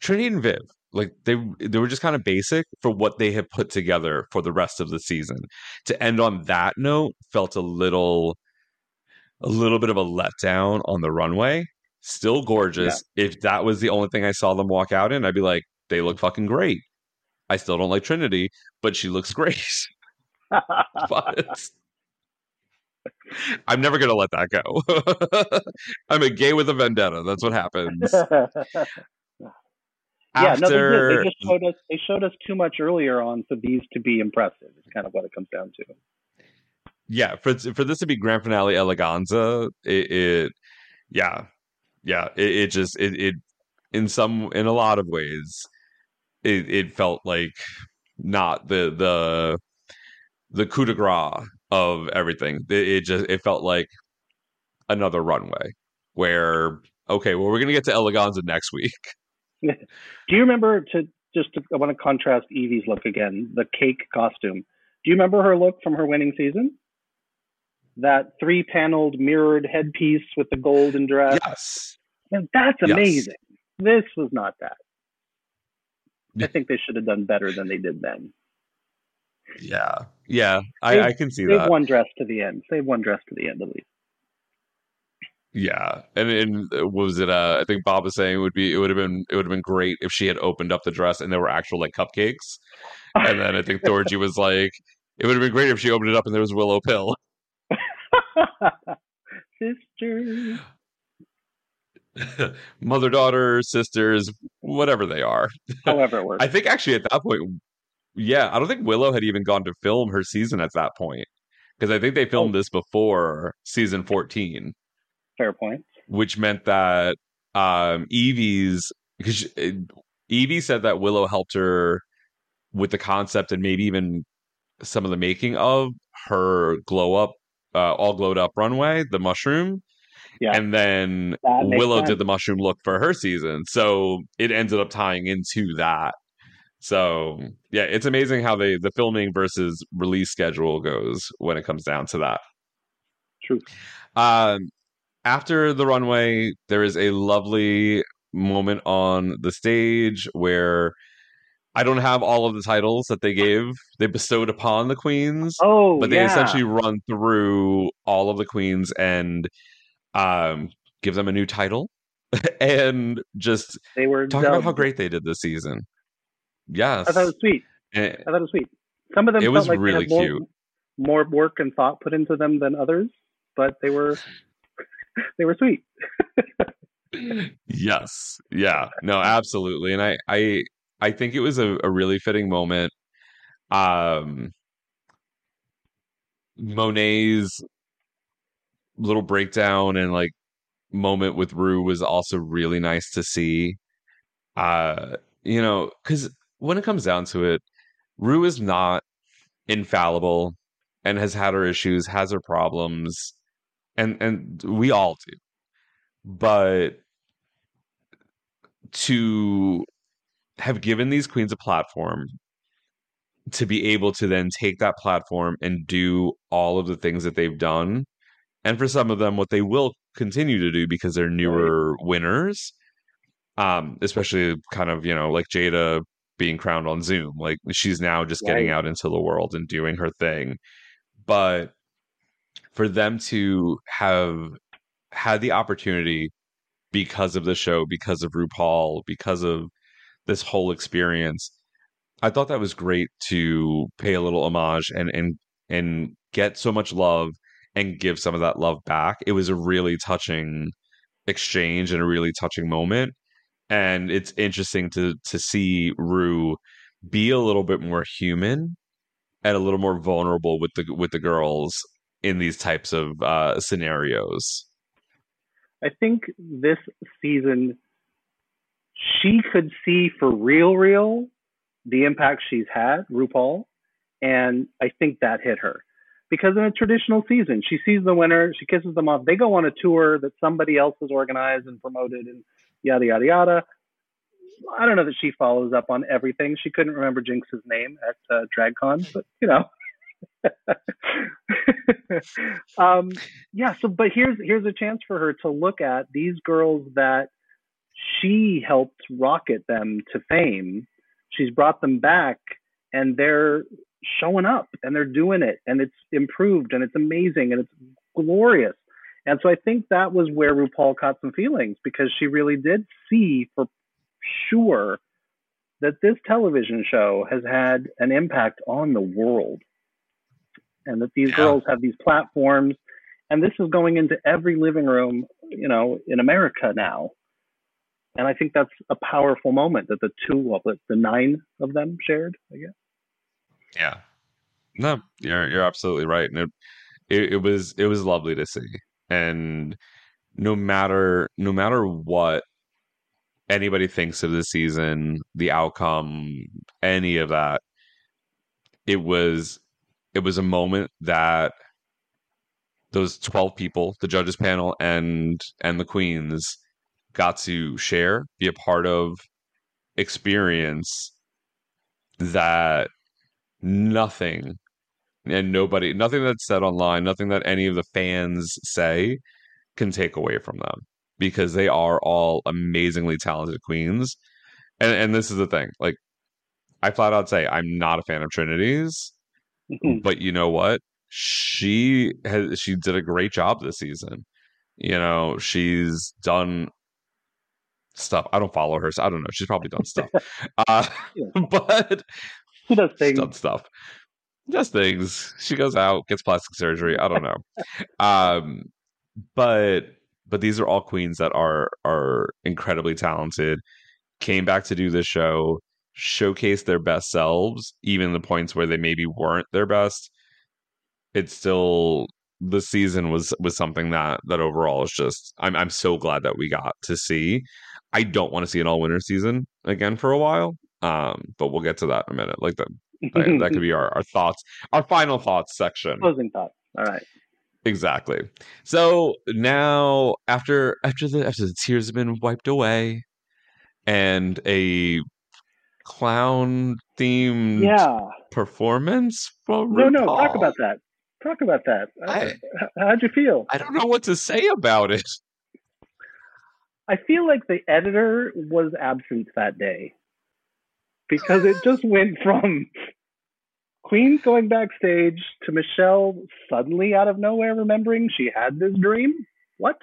Trinity and Viv, like they they were just kind of basic for what they had put together for the rest of the season. To end on that note felt a little a little bit of a letdown on the runway. Still gorgeous. If that was the only thing I saw them walk out in, I'd be like, they look fucking great. I still don't like Trinity, but she looks great. but I'm never gonna let that go. I'm a gay with a vendetta. That's what happens. yeah, no, they did. They just showed us. They showed us too much earlier on for these to be impressive. Is kind of what it comes down to. yeah for for this to be grand finale eleganza it, it yeah yeah it, it just it, it in some in a lot of ways it it felt like not the the the coup de grace of everything it, it just it felt like another runway where okay, well, we're gonna get to Eleganza next week. Do you remember to just to, I want to contrast Yvie's look again, the cake costume. Do you remember her look from her winning season? That three-paneled mirrored headpiece with the golden dress. Yes. Man, that's Yes. amazing. This was not that. I think they should have done better than they did then. Yeah. Yeah. I, I can see that. Save one dress to the end. Save one dress to the end at least. Yeah, and and uh, what was it? Uh, I think Bob was saying it would be it would have been it would have been great if she had opened up the dress and there were actual like cupcakes. And then I think Thorgy was like, it would have been great if she opened it up and there was Willow Pill. Sister. Mother daughter sisters, whatever they are. However it works. I think actually at that point, yeah, I don't think Willow had even gone to film her season at that point because I think they filmed this before season fourteen. Fair point. which meant that um Yvie's because Yvie said that Willow helped her with the concept and maybe even some of the making of her glow up uh, all glowed up runway the mushroom Yeah. and then Willow sense. did the mushroom look for her season so it ended up tying into that so yeah it's amazing how they the filming versus release schedule goes when it comes down to that True. um, after the runway, there is a lovely moment on the stage where I don't have all of the titles that they gave, they bestowed upon the queens, Oh, but they yeah. essentially run through all of the queens and um, give them a new title and just they were talk about how great they did this season. Yes. I thought it was sweet. And- I thought it was sweet. Some of them It felt was like really more, cute. more work and thought put into them than others, but they were they were sweet. yes yeah no absolutely and i i i think it was a, a really fitting moment um monet's little breakdown and like moment with rue was also really nice to see uh you know because when it comes down to it rue is not infallible and has had her issues has her problems and and we all do. But to have given these queens a platform to be able to then take that platform and do all of the things that they've done and for some of them what they will continue to do because they're newer winners um especially kind of you know like jaida being crowned on zoom like she's now just getting Right. out into the world and doing her thing but for them to have had the opportunity because of the show, because of RuPaul, because of this whole experience. I thought that was great to pay a little homage and and and get so much love and give some of that love back. It was a really touching exchange and a really touching moment. And it's interesting to to see Rue be a little bit more human and a little more vulnerable with the with the girls in these types of uh, scenarios. I think this season she could see for real, real the impact she's had, RuPaul, and I think that hit her. Because in a traditional season, she sees the winner, she kisses them off. They go on a tour that somebody else has organized and promoted, and yada yada yada. I don't know that she follows up on everything. She couldn't remember Jinkx's name at uh, DragCon, but you know. um, yeah. So, but here's here's a chance for her to look at these girls that she helped rocket them to fame. She's brought them back, and they're showing up, and they're doing it, and it's improved, and it's amazing, and it's glorious. And so I think that was where RuPaul caught some feelings because she really did see for sure that this television show has had an impact on the world and that these Yeah. girls have these platforms and this is going into every living room you know in america now and i think that's a powerful moment that the two well the, the nine of them shared i guess Yeah. No, you're you're absolutely right. And it, it it was it was lovely to see. And no matter no matter what anybody thinks of the season, the outcome, any of that, it was it was a moment that those 12 people, the judges panel and and the queens got to share, be a part of, experience that nothing and nobody, nothing that's said online, nothing that any of the fans say can take away from them because they are all amazingly talented queens. And and this is the thing, like I flat out say I'm not a fan of Trinity's, but you know what? She has she did a great job this season. You know, she's done stuff. I don't follow her, so I don't know. She's probably done stuff. uh, but She does she's things. done stuff. Just things. She goes out, gets plastic surgery. I don't know. um, but but these are all queens that are are incredibly talented. Came back to do this show, showcase their best selves, even the points where they maybe weren't their best. It's still the season was was something that that overall is just I'm I'm so glad that we got to see. I don't want to see an all winter season again for a while. Um, but we'll get to that in a minute. Like that that, that could be our, our thoughts, our final thoughts section. Closing thoughts. All right. Exactly. So now after after the after the tears have been wiped away and a clown themed Yeah. performance from No, no. Talk about that. Talk about that. Uh, How'd you feel? I don't know what to say about it. I feel like the editor was absent that day because it just went from Queen going backstage to Michelle suddenly out of nowhere remembering she had this dream. What?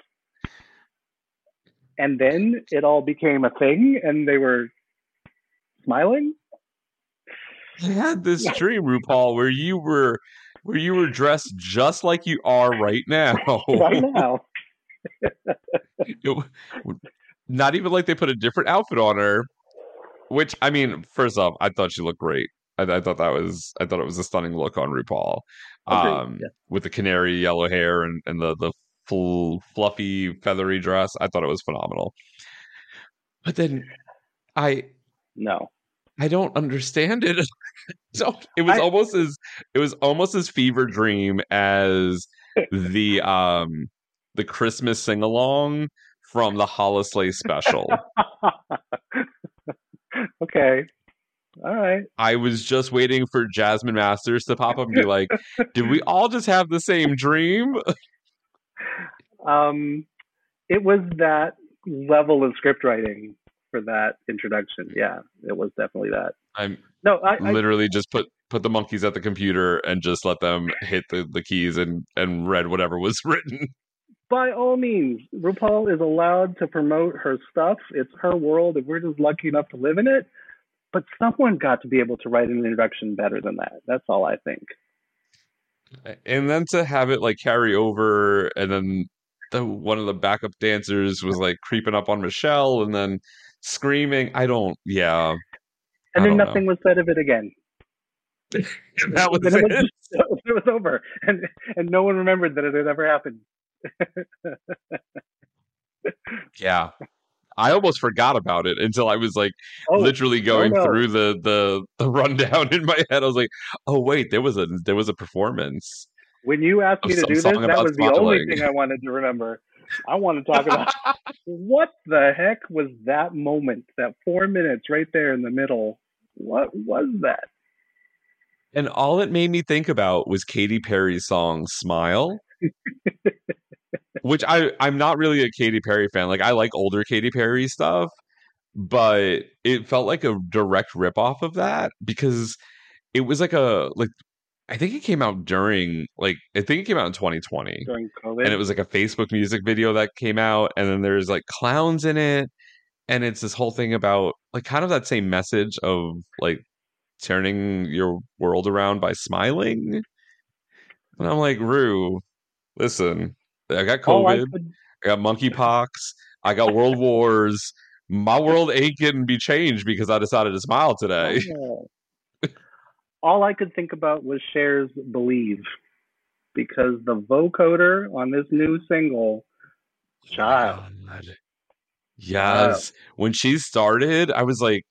And then it all became a thing and they were smiling. I had this dream, RuPaul, where you were where you were dressed just like you are right now. Right now. It not even like they put a different outfit on her. Which I mean, first off, I thought she looked great. I, I thought that was I thought it was a stunning look on RuPaul, um, yeah. with the canary yellow hair and and the the full fluffy feathery dress. I thought it was phenomenal. But then I No. I don't understand it. so it was I- almost as it was almost as fever dream as the um the Christmas sing along from the Holiday special. okay. All right. I was just waiting for Jasmine Masters to pop up and be like, "Did we all just have the same dream?" Um, it was that level of script writing for that introduction. Yeah, it was definitely that. I'm No, I, I literally just put put the monkeys at the computer and just let them hit the, the keys and and read whatever was written. By all means, RuPaul is allowed to promote her stuff. It's her world, and we're just lucky enough to live in it. But someone got to be able to write an introduction better than that. That's all I think. and then to have it like carry over and then the one of the backup dancers was like creeping up on Michelle and then screaming I don't yeah And I then don't know. nothing was said of it again. that was it it was, it was over, and and no one remembered that it had ever happened. Yeah I almost forgot about it until I was like Oh, literally oh, going no. through the, the the rundown in my head I was like oh wait there was a there was a performance When you asked me to do this, that was the only thing I wanted to remember. I want to talk about what the heck was that moment, that four minutes right there in the middle. What was that? and all it made me think about was Katy Perry's song Smile which I I'm not really a Katy Perry fan. Like I like older Katy Perry stuff, but it felt like a direct ripoff of that because it was like a like I think it came out during like I think it came out in 2020 During COVID. and it was like a Facebook music video that came out and then there's like clowns in it and it's this whole thing about like kind of that same message of like turning your world around by smiling. And I'm like, Rue, listen, I got oh, I COVID. could- I got monkeypox. I got world wars. My world ain't getting be changed because I decided to smile today. Oh. All I could think about was Cher's "Believe," because the vocoder on this new single, child. Oh, God. Yes. When she started, I was like,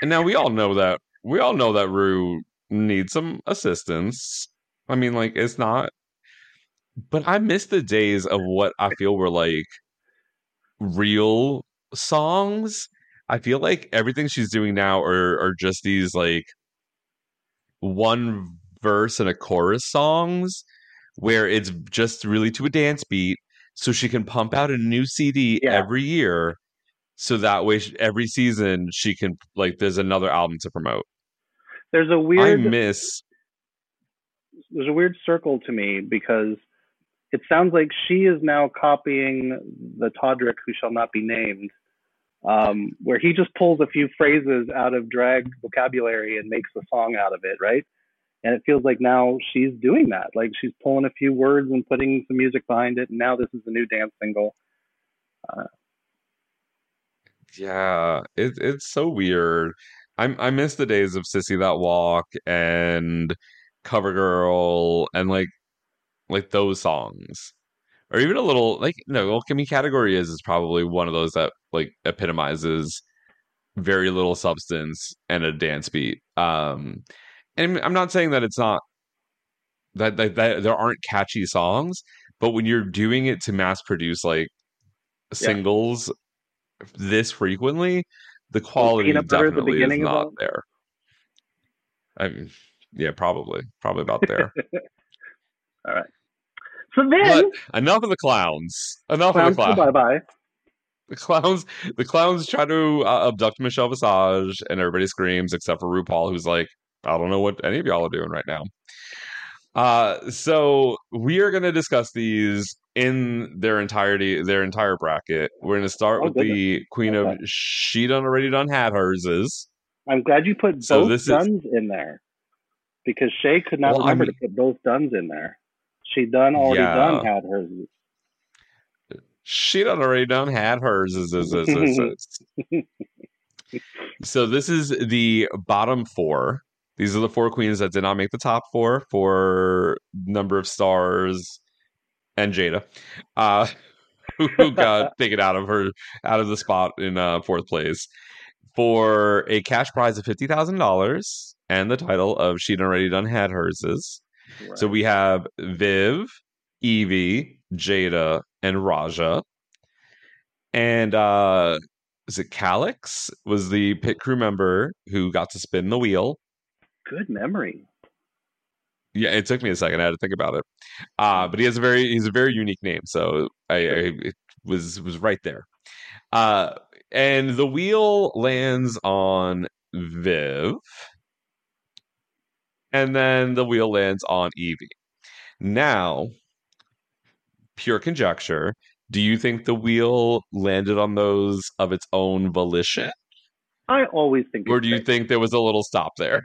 and now we all know that we all know that Rue needs some assistance. I mean, like, it's not but I miss the days of what I feel were like real songs. I feel like everything she's doing now are are just these like one verse and a chorus songs where it's just really to a dance beat so she can pump out a new CD Yeah. every year so that way she- every season she can like there's another album to promote. There's a weird I miss there's a weird circle to me because it sounds like she is now copying the Todrick who shall not be named, um, where he just pulls a few phrases out of drag vocabulary and makes a song out of it, right? And it feels like now she's doing that. Like she's pulling a few words and putting some music behind it, and now this is a new dance single. Yeah, it, it's so weird. I I miss the days of Sissy That Walk and CoverGirl and like like those songs. Or even a little like no, I category is is probably one of those that like epitomizes very little substance and a dance beat. Um and I'm not saying that it's not that, that, that there aren't catchy songs, but when you're doing it to mass produce like singles this frequently, the quality butter the definitely is not there. I mean, yeah, probably, probably about there. So then, but enough of the clowns. Enough clowns of the clowns. bye bye. The clowns. The clowns try to uh, abduct Michelle Visage, and everybody screams except for RuPaul, who's like, "I don't know what any of y'all are doing right now." Uh, so we are going to discuss these in their entirety, their entire bracket. We're going to start Oh, with the Queen of Okay. She Done Already Done Had Hers is. I'm glad you put So both this is- duns in there because Shea could not Well, remember mean- to put both duns in there. She done already Yeah. done had hers. She done already done had hers. So this is the bottom four. These are the four queens that did not make the top four for number of stars and Jaida, uh, who got taken out of her out of the spot in uh, fourth place for a cash prize of fifty thousand dollars and the title of She'd Already Done Had Hers So we have Viv, Yvie, Jaida, and Raja. And uh is it Calix was the pit crew member who got to spin the wheel. good memory. Yeah, it took me a second. I had to think about it. Uh but he has a very he's a very unique name, so I, I it was was right there. Uh and the wheel lands on Viv. And then the wheel lands on Yvie. Now, pure conjecture, do you think the wheel landed on those of its own volition? I always think. Or do you fixed. think there was a little stop there?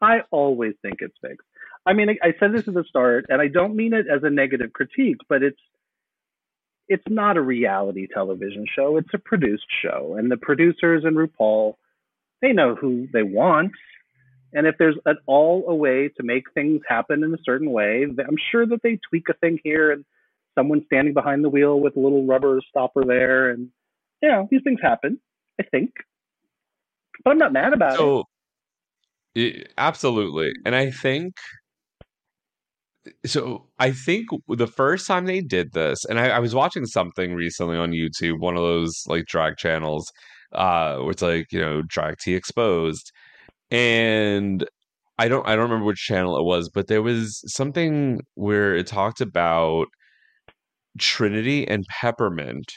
I always think it's fixed. I mean, I, I said this at the start, and I don't mean it as a negative critique, but it's it's not a reality television show. It's a produced show, and the producers and RuPaul, they know who they want. And if there's at all a way to make things happen in a certain way, I'm sure that they tweak a thing here and someone standing behind the wheel with a little rubber stopper there. And, you know, these things happen, I think. But I'm not mad about it. So, i- absolutely. And I think so. I think the first time they did this, and I, I was watching something recently on YouTube, one of those like drag channels, uh, where it's like you know drag tea exposed, and I don't I don't remember which channel it was, but there was something where it talked about Trinity and Peppermint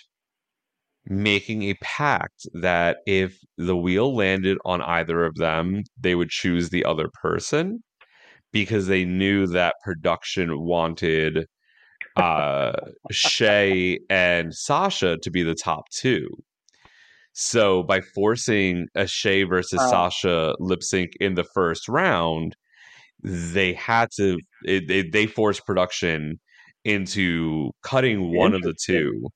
making a pact that if the wheel landed on either of them, they would choose the other person because they knew that production wanted uh Shea and Sasha to be the top two. So by forcing a Shea versus Oh. Sasha lip sync in the first round, they had to it, it, they forced production into cutting one of the two.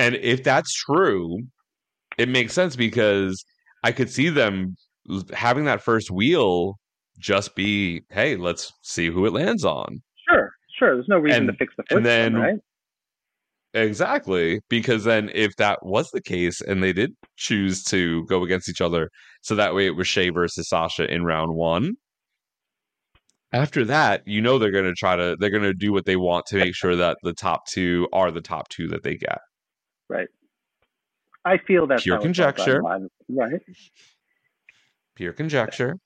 And if that's true, it makes sense because I could see them having that first wheel just be, hey, let's see who it lands on. Sure, sure. There's no reason And- to fix the and first then- one, right? Exactly. Because then if that was the case and they did choose to go against each other, so that way it was Shea versus Sasha in round one. After that, you know they're gonna try to they're gonna do what they want to make sure that the top two are the top two that they get. Right. I feel that's Pure how it felt conjecture. Right. pure conjecture.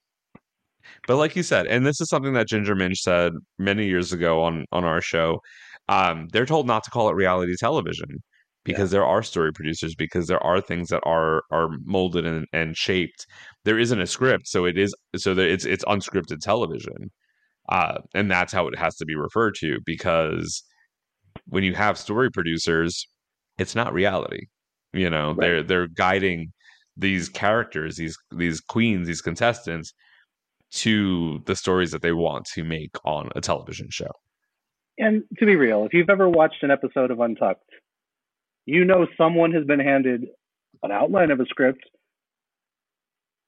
But like you said, and this is something that Ginger Minj said many years ago on on our show, um, they're told not to call it reality television because there are story producers because there are things that are are molded and, and shaped. There isn't a script, so it is so that it's it's unscripted television, uh, and that's how it has to be referred to because when you have story producers, it's not reality. You know, Right. they're they're guiding these characters, these these queens, these contestants to the stories that they want to make on a television show. And to be real, if you've ever watched an episode of Untucked, you know someone has been handed an outline of a script.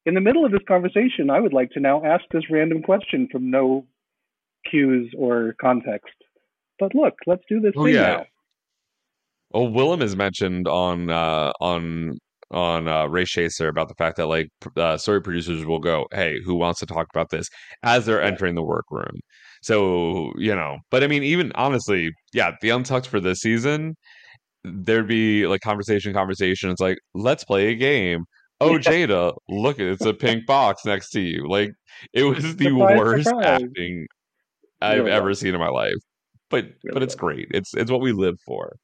In the middle of this conversation, I would like to now ask this random question from no cues or context. But look, let's do this Oh, thing yeah. now. Well, Willam is mentioned on uh, on on uh, Race Chaser about the fact that like uh, story producers will go, "Hey, who wants to talk about this?" as they're entering the workroom. So you know, but I mean, even honestly, yeah, the Untucked for this season, there'd be like conversation, conversation. It's like, let's play a game. Oh, Yeah. Jaida, look, it's a pink box next to you. Like it was the Surprise, worst surprise. acting I've ever seen in my life. But but it's great. It's it's what we live for.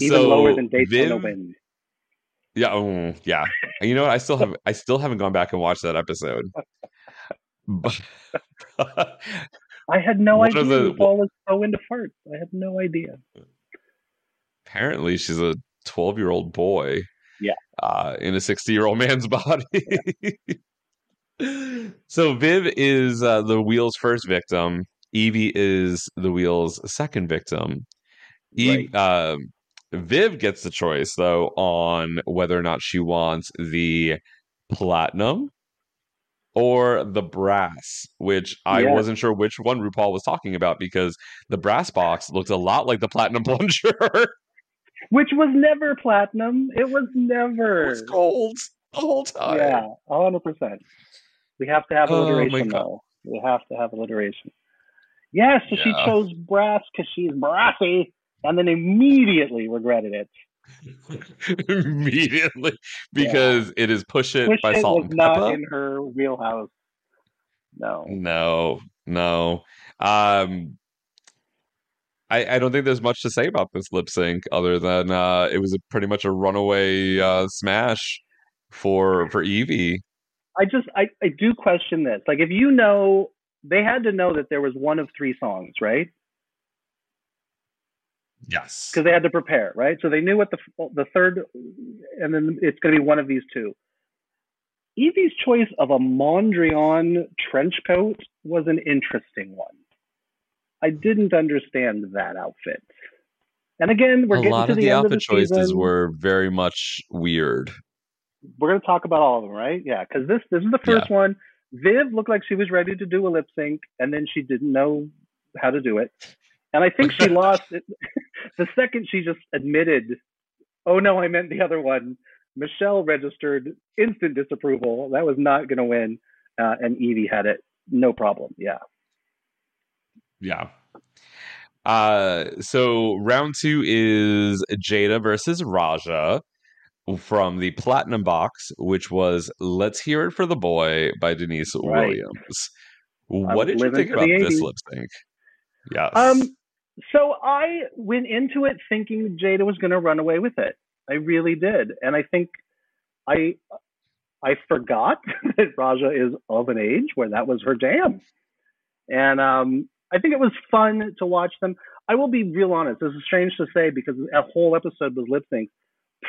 Even So, lower than Daytona Viv- Wind. Yeah, oh, yeah. You know what? I still have I still haven't gone back and watched that episode. But I had no idea the- RuPaul was so into farts. I had no idea. apparently she's a 12 year old boy. Yeah. Uh, in a 60 year old man's body. so Viv is uh, the wheel's first victim. Yvie is the wheel's second victim. Eve, um, Viv gets the choice though on whether or not she wants the platinum or the brass, which I Yeah. wasn't sure which one RuPaul was talking about because the brass box looked a lot like the platinum plunger. Which was never platinum. It was it never. was gold the whole time. Yeah, hundred percent. We have to have Oh, alliteration God. though. We have to have alliteration. Yeah, so she chose brass because she's brassy, and then immediately regretted it. Immediately because it is push it Wish by it salt was and not pepper. in her wheelhouse. No. No, no. Um, I, I don't think there's much to say about this lip sync other than uh, it was a, pretty much a runaway uh, smash for for Yvie. I just I, I do question this. Like if you know they had to know that there was one of three songs, right? Yes. Because they had to prepare, right? So they knew what the the third, and then it's going to be one of these two. Yvie's choice of a Mondrian trench coat was an interesting one. I didn't understand that outfit. And again, we're A getting lot to of the, the end outfit of the choices season. were very much weird. We're going to talk about all of them, right? Yeah, because this this is the first one. Viv looked like she was ready to do a lip sync, and then she didn't know how to do it. And I think she lost it. the second she just admitted, "Oh no, I meant the other one." Michelle registered instant disapproval. That was not going to win, uh, and Yvie had it, no problem. Yeah, Yeah. Uh, so round two is Jaida versus Raja from the Platinum Box, which was "Let's Hear It for the Boy" by Denise Right. Williams. What did you think about this lip sync? Yes. Um, so I went into it thinking Jaida was going to run away with it. I really did, and I think I I forgot that Raja is of an age where that was her jam, and um, I think it was fun to watch them. I will be real honest. This is strange to say because a whole episode was lip syncs.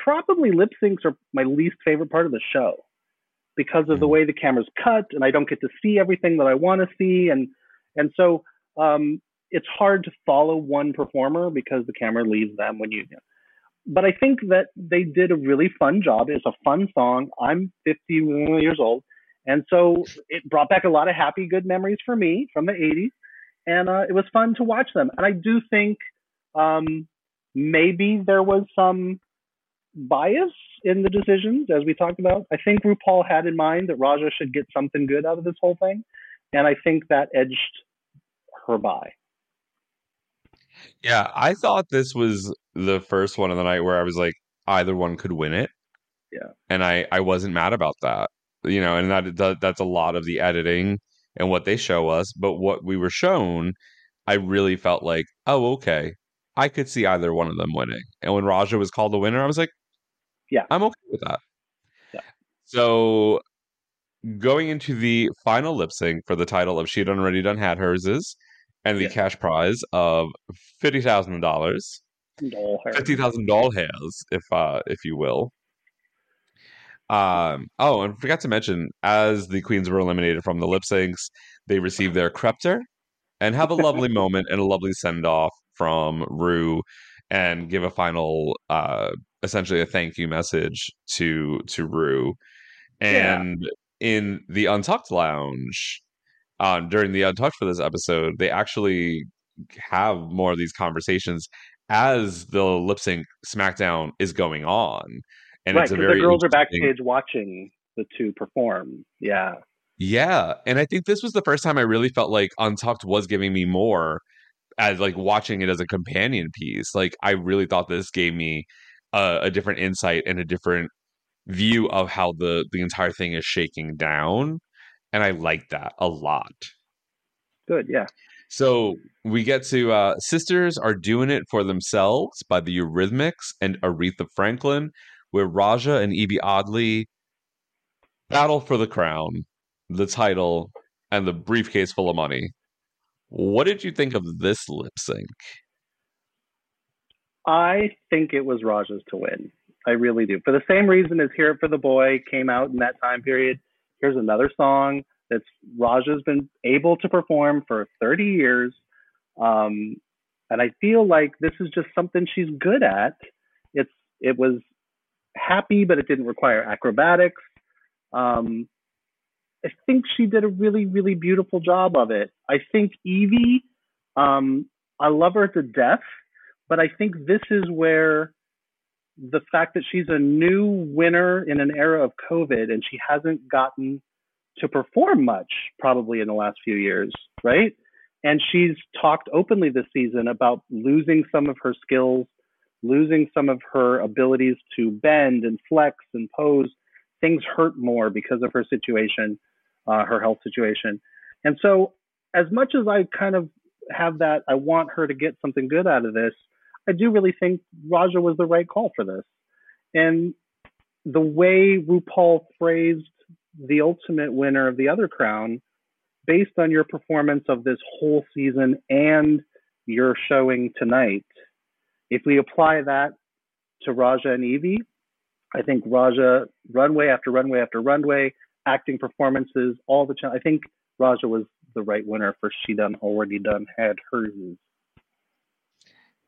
Probably lip syncs are my least favorite part of the show because of the way the camera's cut and I don't get to see everything that I want to see and and so um, it's hard to follow one performer because the camera leaves them when you. But I think that they did a really fun job. It's a fun song. I'm 51 years old, and so it brought back a lot of happy, good memories for me from the 80s, and uh, it was fun to watch them. And I do think um, maybe there was some bias in the decisions, as we talked about. I think RuPaul had in mind that Raja should get something good out of this whole thing, and I think that edged her by. Yeah, I thought this was the first one of the night where I was like, either one could win it. Yeah. and I I wasn't mad about that. You know, and that that- that's a lot of the editing and what they show us. But what we were shown, I really felt like, oh, okay, I could see either one of them winning. And when Raja was called the winner, I was like, Yeah. I'm okay with that. Yeah. So going into the final lip sync for the title of She Done Already Done Had Hers is, and the Yeah. cash prize of fifty thousand dollars, fifty thousand doll hairs, if uh, if you will. Um. Oh, and forgot to mention, as the queens were eliminated from the lip syncs, they received their Crepter and have a lovely moment and a lovely send off from Rue, and give a final, uh, essentially a thank you message to to Rue. Yeah. And in the Untucked Lounge, um, during the Untucked for this episode, they actually have more of these conversations as the lip sync SmackDown is going on, and right, it's a very the girls are backstage watching the two perform. Yeah. Yeah, and I think this was the first time I really felt like Untucked was giving me more as like watching it as a companion piece. Like I really thought this gave me a, a different insight and a different view of how the the entire thing is shaking down, and I like that a lot. Good. Yeah. So we get to uh, Sisters Are Doing It for Themselves by the Eurythmics and Aretha Franklin, where Raja and Yvie Oddly battle for the crown, the title, and the briefcase full of money. What did you think of this lip sync? I think it was Raja's to win. I really do. For the same reason as Here for the Boy came out in that time period. Here's another song that's Raja's been able to perform for 30 years. Um, and I feel like this is just something she's good at. It's it was happy, but it didn't require acrobatics. Um, I think she did a really, really beautiful job of it. I think Yvie, um, I love her to death, but I think this is where the fact that she's a new winner in an era of COVID and she hasn't gotten to perform much probably in the last few years, right? And she's talked openly this season about losing some of her skills, losing some of her abilities to bend and flex and pose. Things hurt more because of her situation, uh, her health situation. And so, as much as I kind of have that, I want her to get something good out of this. I do really think Raja was the right call for this. And the way RuPaul phrased the ultimate winner of the other crown, based on your performance of this whole season and your showing tonight, if we apply that to Raja and Yvie, I think Raja, runway after runway after runway, acting performances, all the time. I think Raja was the right winner for She Done Already Done Had Hers.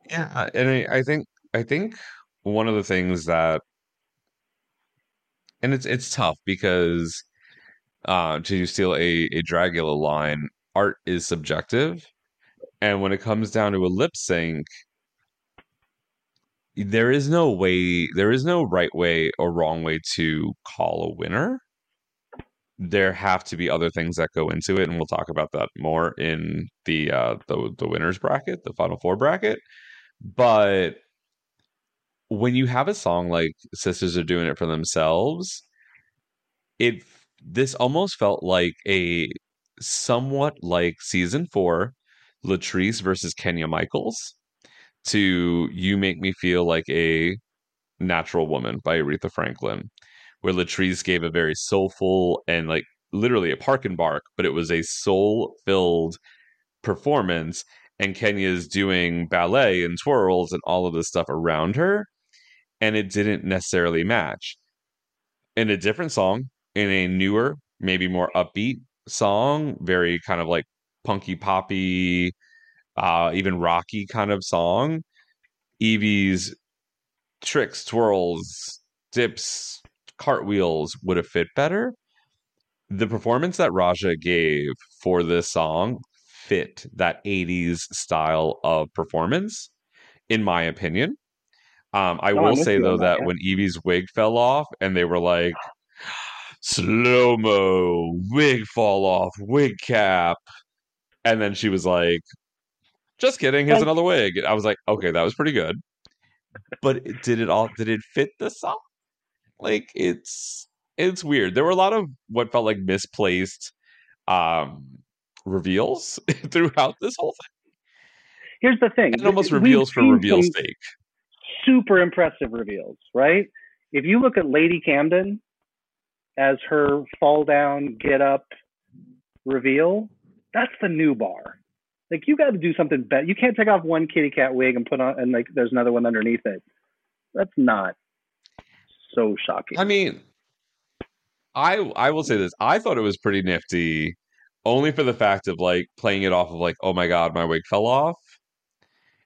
Yeah, and I, I think I think one of the things that, and it's it's tough because, uh, to steal a a Dragula line, art is subjective, and when it comes down to a lip sync, there is no way, there is no right way or wrong way to call a winner. There have to be other things that go into it, and we'll talk about that more in the uh, the the winners bracket, the final four bracket. But when you have a song like Sisters Are Doing It for Themselves, it this almost felt like a somewhat like season four, Latrice versus Kenya Michaels to You Make Me Feel Like a Natural Woman by Aretha Franklin, where Latrice gave a very soulful and like literally a park and bark, but it was a soul filled performance and Kenya's doing ballet and twirls and all of this stuff around her, and it didn't necessarily match. In a different song, in a newer, maybe more upbeat song, very kind of like punky poppy, uh, even rocky kind of song, Yvie's tricks, twirls, dips, cartwheels would have fit better. The performance that Raja gave for this song fit that 80s style of performance, in my opinion. Um, I No, will with say though that, that when Yvie's wig fell off and they were like slow mo, wig fall off, wig cap, and then she was like, Just kidding. Here's Like- another wig. I was like, okay, that was pretty good. But did it all? Did it fit the song? Like it's it's weird. There were a lot of what felt like misplaced um reveals throughout this whole thing. Here's the thing. It almost reveals for reveal's sake. Super impressive reveals, right? If you look at Lady Camden as her fall down, get up reveal, that's the new bar. Like you got to do something better. You can't take off one kitty cat wig and put on, and like there's another one underneath it. That's not so shocking. I mean, I I will say this. I thought it was pretty nifty, only for the fact of like playing it off of like, oh my god, my wig fell off,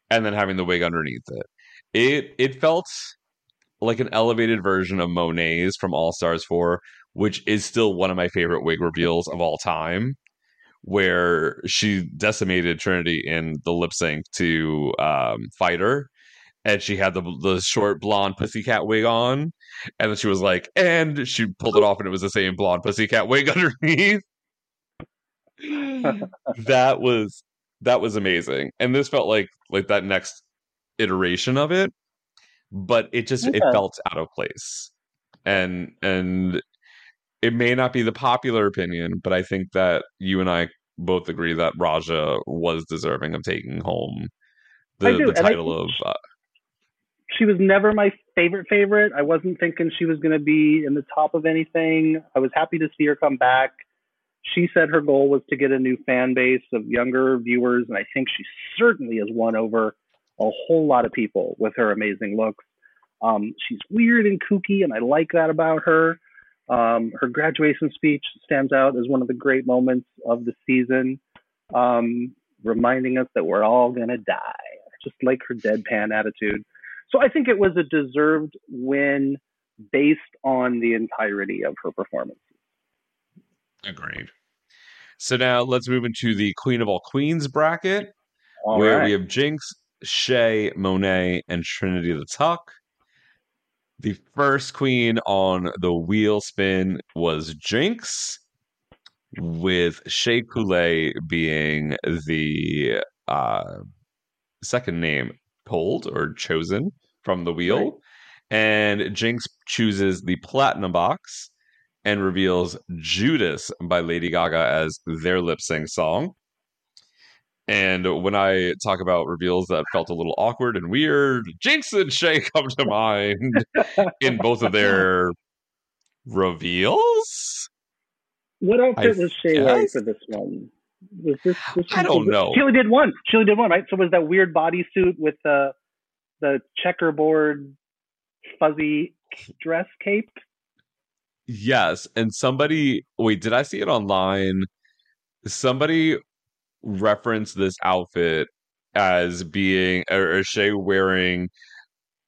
and then having the wig underneath it. It it felt like an elevated version of Monet's from All Stars Four, which is still one of my favorite wig reveals of all time. Where she decimated Trinity in the lip sync to um, Fighter, and she had the the short blonde pussycat wig on, and then she was like, and she pulled it off, and it was the same blonde pussycat wig underneath. that was that was amazing, and this felt like like that next iteration of it, but it just it felt out of place, and and it may not be the popular opinion, but I think that you and I both agree that Raja was deserving of taking home the, the title of. Uh, she was never my favorite favorite. I wasn't thinking she was going to be in the top of anything. I was happy to see her come back. She said her goal was to get a new fan base of younger viewers, and I think she certainly has won over a whole lot of people with her amazing looks. Um, she's weird and kooky, and I like that about her. Um, her graduation speech stands out as one of the great moments of the season, um, reminding us that we're all to die. Just like her deadpan attitude. So I think it was a deserved win based on the entirety of her performance. Agreed. So now let's move into the Queen of All Queens bracket, All where right. we have Jinkx, Shea, Monet, and Trinity the Tuck. The first queen on the wheel spin was Jinkx, with Shea Couleé being the uh, second name pulled or chosen from the wheel. Right. And Jinkx chooses the platinum box and reveals Judas by Lady Gaga as their lip sync song. And when I talk about reveals that felt a little awkward and weird, Jinkx and Shea come to mind in both of their reveals. What outfit I was Shea wearing for this one? Was this, this I don't know. She only did one. She only did one, right? So was that weird bodysuit with the the checkerboard fuzzy dress cape? Yes, and somebody wait, did I see it online? Somebody referenced this outfit as being or, or Shea wearing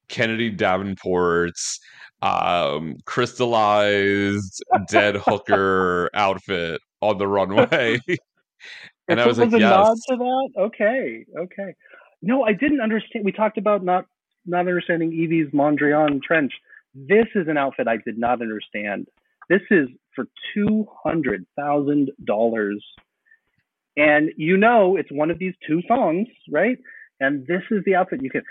Kennedy Davenport's um crystallized dead hooker outfit on the runway. and I was like, a yes. nod to that. Okay, okay. No, I didn't understand. We talked about not not understanding Yvie's Mondrian trench. This is an outfit I did not understand. This is for two hundred thousand dollars, and you know it's one of these two songs, right? And this is the outfit you can,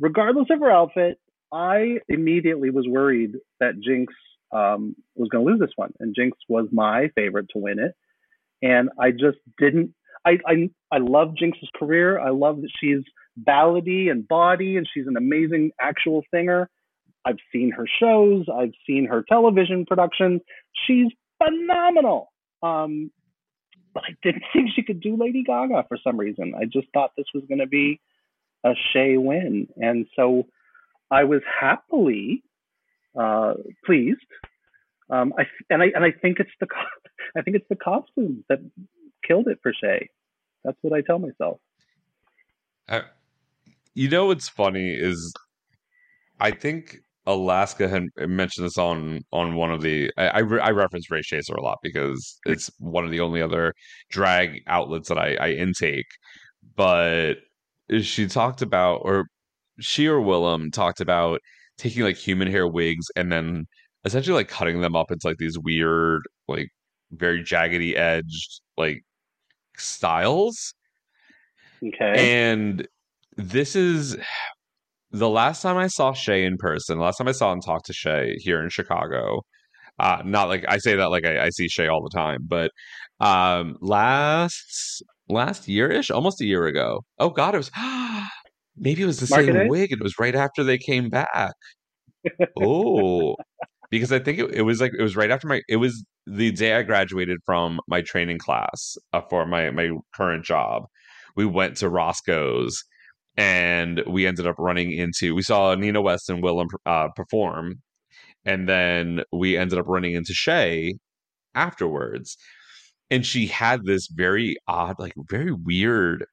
regardless of her outfit. I immediately was worried that Jinkx um, was going to lose this one, and Jinkx was my favorite to win it and I just didn't. I I I love Jinkx's career. I love that she's ballady and body, and she's an amazing actual singer. I've seen her shows. I've seen her television productions. She's phenomenal. Um, but I didn't think she could do Lady Gaga for some reason. I just thought this was going to be a Shea win, and so I was happily uh, pleased. Um, I and I and I think it's the I think it's the costumes that killed it for Shea. That's what I tell myself. I, you know what's funny is I think Alaska had mentioned this on on one of the I I, re- I reference Race Chaser a lot because hmm. it's one of the only other drag outlets that I, I intake. But she talked about or she or Willam talked about taking like human hair wigs and then essentially like cutting them up into like these weird like very jaggedy edged like styles Okay. And this is the last time I saw Shea in person, last time I saw and talked to Shea here in Chicago. Uh, not like I say that like I, I see Shea all the time, but um last last year-ish, almost a year ago. Oh god, it was maybe it was the Market same Day? wig. It was right after they came back. oh. Because I think it, it was like it was right after my it was the day I graduated from my training class uh, for my my current job. We went to Roscoe's and we ended up running into we saw Nina West and Willam uh, perform, and then we ended up running into Shea afterwards, and she had this very odd, like very weird.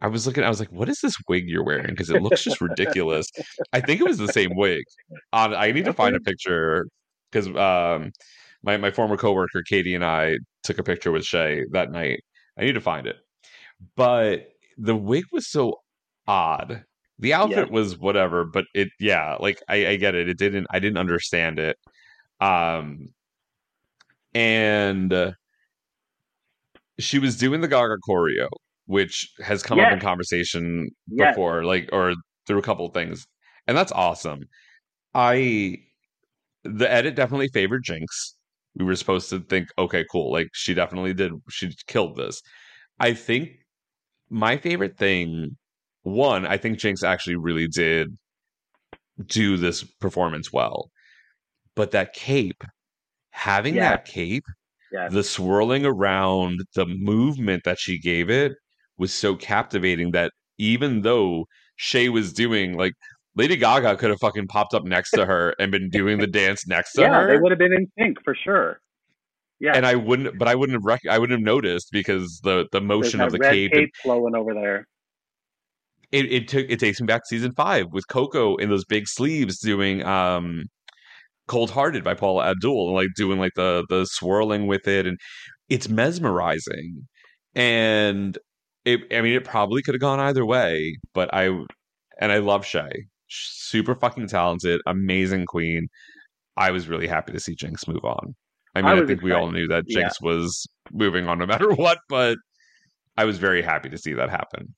I was looking, I was like, "What is this wig you're wearing?" Because it looks just ridiculous. I think it was the same wig. Uh, I need to find a picture because um, my my former coworker Katie and I took a picture with Shea that night. I need to find it, but the wig was so odd. The outfit was whatever, but it yeah, like I, I get it. It didn't I didn't understand it. Um and uh, she was doing the Gaga choreo, which has come up in Yes. conversation Yes. before, like or through a couple of things. And that's awesome. I the edit definitely favored Jinkx. We were supposed to think, okay, cool. Like she definitely did she killed this. I think my favorite thing one, I think Jinkx actually really did do this performance well. But that cape, having Yeah. that cape, Yes. the swirling around, the movement that she gave it was so captivating that even though Shea was doing like Lady Gaga could have fucking popped up next to her and been doing the dance next to yeah, her. they would have been in sync for sure. Yeah. and I wouldn't, but I wouldn't have, rec- I wouldn't have noticed because the the motion that of the cape, cape flowing over there. It, it took it takes me back to season five with Coco in those big sleeves doing um Cold Hearted by Paula Abdul and like doing like the the swirling with it and it's mesmerizing. And it I mean it probably could have gone either way, but I and I love Shea. Super fucking talented, amazing queen. I was really happy to see Jinkx move on. I mean, I I, think we all knew that Yeah. Jinkx was moving on no matter what, but I was very happy to see that happen.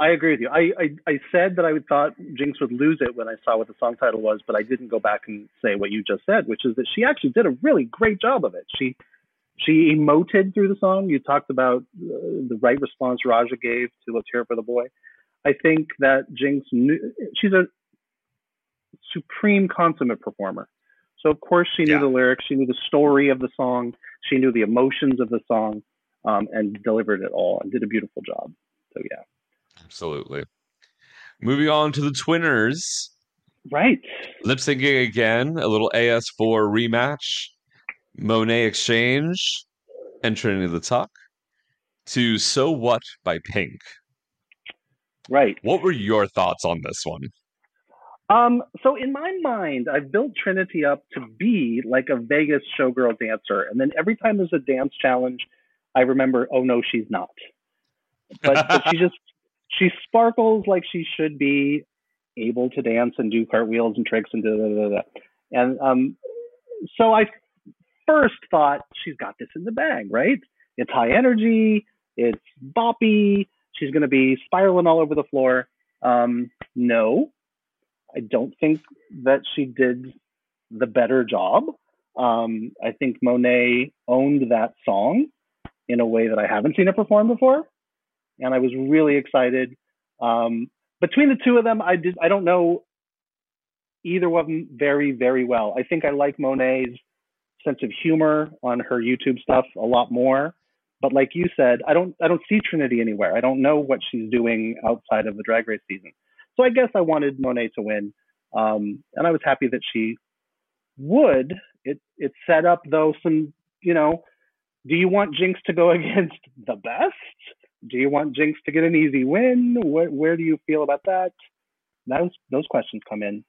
I agree with you. I, I, I said that I would thought Jinkx would lose it when I saw what the song title was, but I didn't go back and say what you just said, which is that she actually did a really great job of it. She she emoted through the song. You talked about uh, the right response Raja gave to "Let's Hear for the Boy." I think that Jinkx knew she's a supreme consummate performer. So of course she knew Yeah. the lyrics, she knew the story of the song, she knew the emotions of the song, um, and delivered it all and did a beautiful job. So yeah. Absolutely. Moving on to the Twinners. Right. Lip syncing again, a little AS4 rematch. Monet X Change and Trinity the Tuck to So What by Pink. Right. What were your thoughts on this one? Um, so in my mind, I've built Trinity up to be like a Vegas showgirl dancer, and then every time there's a dance challenge, I remember, oh no, she's not. But, but she just she sparkles like she should be able to dance and do cartwheels and tricks and da da da da. And um, so I first thought she's got this in the bag, right? It's high energy, it's boppy, she's going to be spiraling all over the floor. Um, no, I don't think that she did the better job. Um, I think Monet owned that song in a way that I haven't seen her perform before, and I was really excited. Um, between the two of them, I did. I don't know either of them very, very well. I think I like Monet's sense of humor on her YouTube stuff a lot more. But like you said, I don't. I don't see Trinity anywhere. I don't know what she's doing outside of the Drag Race season. So I guess I wanted Monet to win, um, and I was happy that she would. It it set up though some, you know, do you want Jinkx to go against the best? Do you want Jinkx to get an easy win? Where where do you feel about that? Those those questions come in.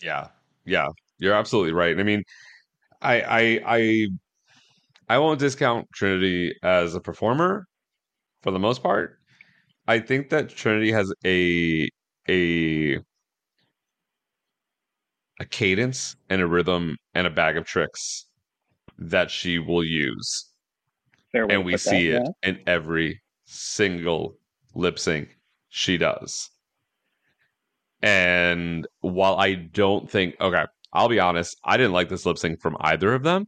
Yeah, yeah, you're absolutely right. I mean, I, I, I, I won't discount Trinity as a performer for the most part. I think that Trinity has a a a cadence and a rhythm and a bag of tricks that she will use, Fair way and we put that, see it yeah. in every single lip sync she does. And while I don't think, okay, I'll be honest, I didn't like this lip sync from either of them.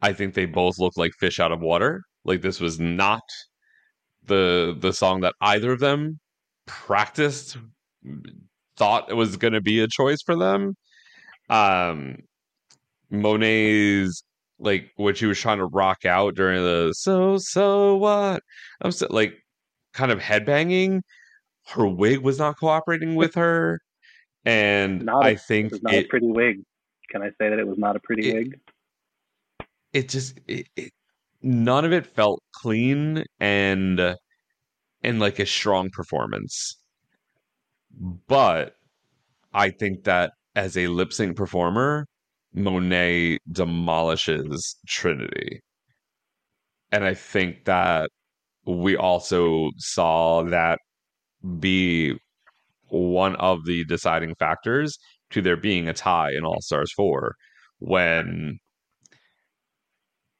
I think they both look like fish out of water. Like this was not the the song that either of them practiced thought it was going to be a choice for them. Um Monet's like what she was trying to rock out during the so so what I'm so, like kind of headbanging. Her wig was not cooperating with her, and Not a- I think It was not it, a pretty wig. Can I say that it was not a pretty It- wig? it just it, it, none of it felt clean and and like a strong performance. But I think that as a lip sync performer, Monet demolishes Trinity. And I think that we also saw that be one of the deciding factors to there being a tie in All Stars 4 when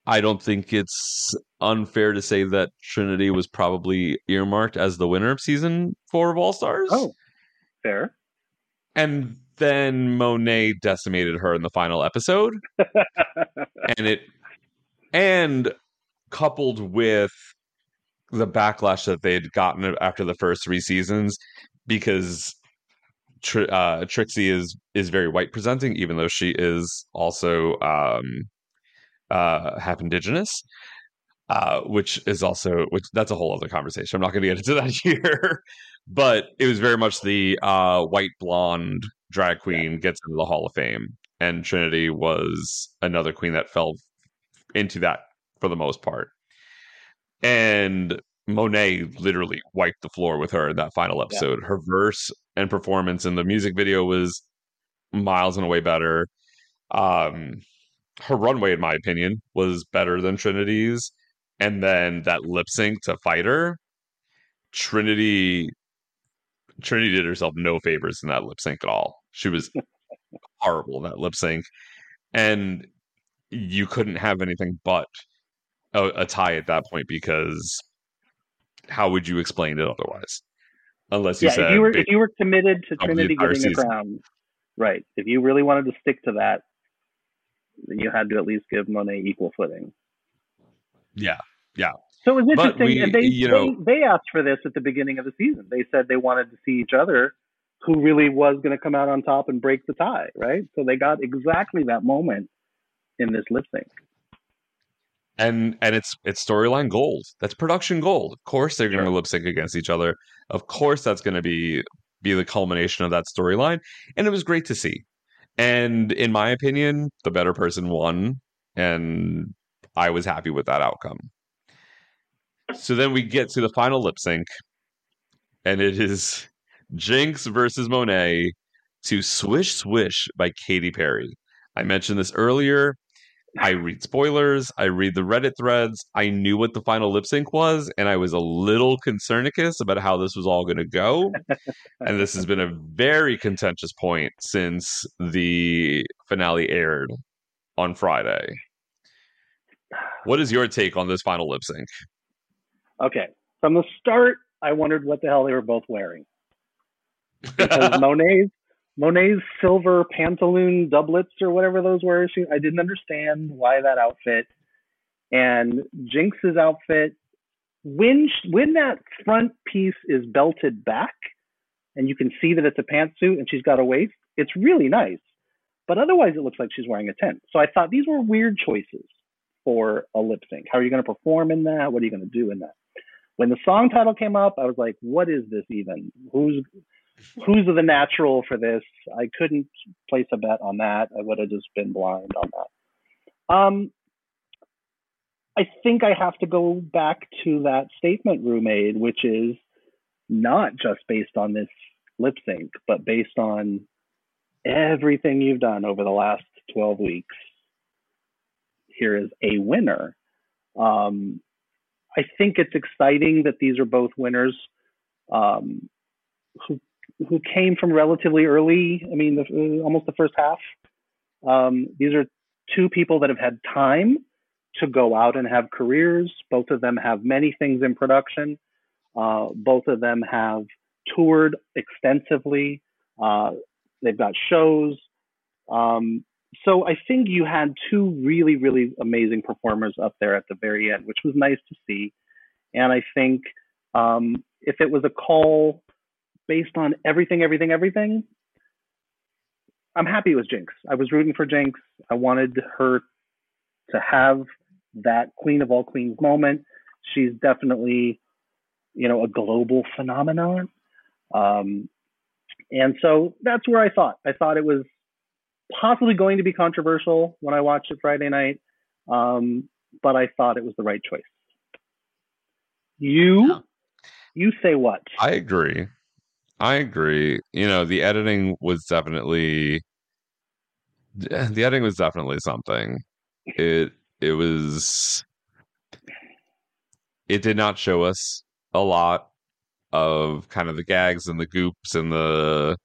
I don't think it's unfair to say that Trinity was probably earmarked as the winner of season 4 of All Stars. Oh, fair. And then Monet decimated her in the final episode. and it and coupled with the backlash that they had gotten after the first three seasons because Tr- uh, Trixie is is very white presenting, even though she is also um, uh, half indigenous, uh, which is also which that's a whole other conversation. I'm not going to get into that here, but it was very much the uh, white blonde drag queen gets into the Hall of Fame, and Trinity was another queen that fell into that for the most part. And Monet literally wiped the floor with her in that final episode. Her verse and performance in the music video was miles and away better. Um, her runway, in my opinion, was better than Trinity's. And then that lip sync to Fighter, Trinity Trinity did herself no favors in that lip sync at all. She was horrible in that lip sync. And you couldn't have anything but a, a tie at that point because how would you explain it otherwise? Unless you yeah, said if you were if you were committed to Trinity getting a crown, right? If you really wanted to stick to that, then you had to at least give Monet equal footing. yeah, yeah. So it was interesting, we- and they, you know- they they asked for this at the beginning of the season. They said they wanted to see each other, who really was going to come out on top and break the tie, right? So they got exactly that moment in this lip sync. and and it's it's storyline gold. That's production gold. Of course, they're going to lip sync against each other. Of course, that's going to be be the culmination of that storyline. And it was great to see. And in my opinion, the better person won, and I was happy with that outcome. So then we get to the final lip sync, and it is Jinkx versus Monet to Swish Swish by Katy Perry. I mentioned this earlier. I read spoilers, I read the Reddit threads. I knew what the final lip sync was, and I was a little concernicus about how this was all going to go. and this has been a very contentious point since the finale aired on Friday. What is your take on this final lip sync? Okay, from the start, I wondered what the hell they were both wearing because Monet's Monet's silver pantaloon doublets or whatever those were. She, I didn't understand why that outfit. And Jinkx's outfit, when when that front piece is belted back, and you can see that it's a pantsuit and she's got a waist, it's really nice. But otherwise, it looks like she's wearing a tent. So I thought these were weird choices for a lip sync. How are you going to perform in that? What are you going to do in that? When the song title came up, I was like, what is this even? Who's who's the natural for this? I couldn't place a bet on that. I would have just been blind on that. Um, I think I have to go back to that statement Rue made, which is not just based on this lip sync, but based on everything you've done over the last 12 weeks. Here is a winner. Um, I think it's exciting that these are both winners um, who who came from relatively early. I mean, the, almost the first half. Um, these are two people that have had time to go out and have careers. Both of them have many things in production. Uh, both of them have toured extensively. Uh, they've got shows. Um, so I think you had two really, really amazing performers up there at the very end, which was nice to see. And I think um, if it was a call based on everything, everything, everything, I'm happy it was Jinkx. I was rooting for Jinkx. I wanted her to have that queen of all queens moment. She's definitely, you know, a global phenomenon. Um, and so that's where I thought. I thought it was possibly going to be controversial when I watched it Friday night, um, but I thought it was the right choice. You, you say what? I agree. I agree. You know, the editing was definitely the editing was definitely something. It it was it did not show us a lot of kind of the gags and the goops and the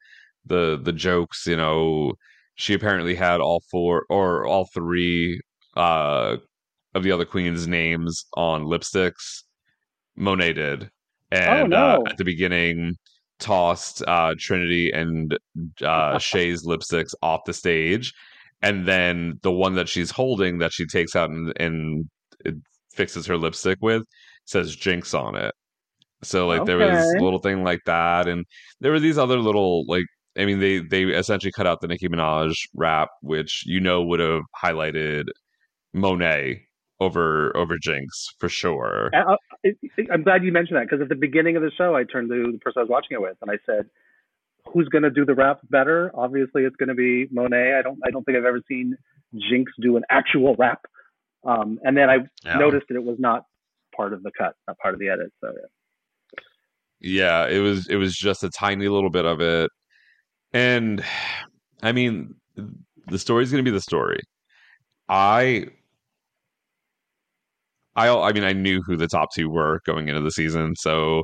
the the jokes, you know. She apparently had all four or all three uh of the other queens' names on lipsticks. Monet did. And uh, no. at the beginning tossed uh Trinity and uh Shea's lipsticks off the stage. And then the one that she's holding that she takes out and, and it fixes her lipstick with says Jinkx on it. So like there was a little thing like that, and there were these other little like I mean they they essentially cut out the Nicki Minaj rap, which you know would have highlighted Monet over over Jinkx for sure. I, I, I'm glad you mentioned that because at the beginning of the show, I turned to the person I was watching it with and I said, "Who's going to do the rap better? Obviously, it's going to be Monet. I don't, I don't think I've ever seen Jinkx do an actual rap." Um, and then I Yeah. noticed that it was not part of the cut, not part of the edit. So yeah. Yeah, it was it was just a tiny little bit of it. And I mean, the story's going to be the story. I I I mean, I knew who the top two were going into the season, so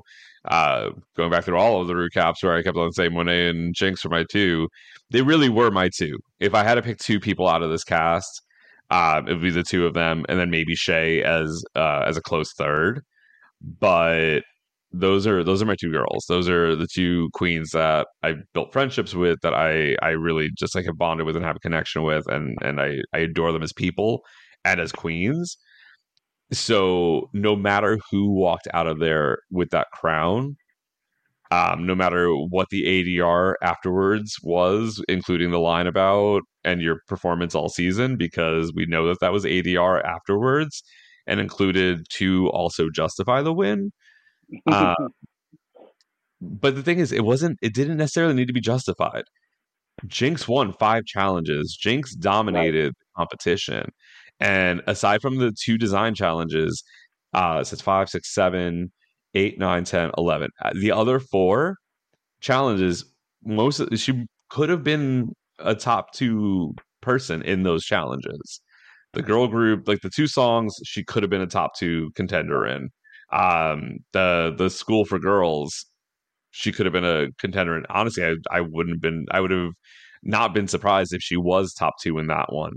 uh going back through all of the recaps where I kept on saying Monet and Jinkx were my two, they really were my two. If I had to pick two people out of this cast, uh, it would be the two of them, and then maybe Shea as uh, as a close third. But those are those are my two girls. Those are the two queens that I built friendships with that I I really just like have bonded with and have a connection with and and I I adore them as people and as queens. So no matter who walked out of there with that crown, um, no matter what the ADR afterwards was, including the line about and your performance all season, because we know that that was ADR afterwards and included to also justify the win. Uh, but the thing is, it wasn't. It didn't necessarily need to be justified. Jinkx won five challenges. Jinkx dominated the competition, and aside from the two design challenges, uh, so it's five, six, seven, eight, nine, ten, eleven. Uh, The other four challenges, most of, she could have been a top two person in those challenges. The girl group, like the two songs, she could have been a top two contender in. Um, the the school for girls, she could have been a contender. And honestly, I I wouldn't have been. I would have not been surprised if she was top two in that one.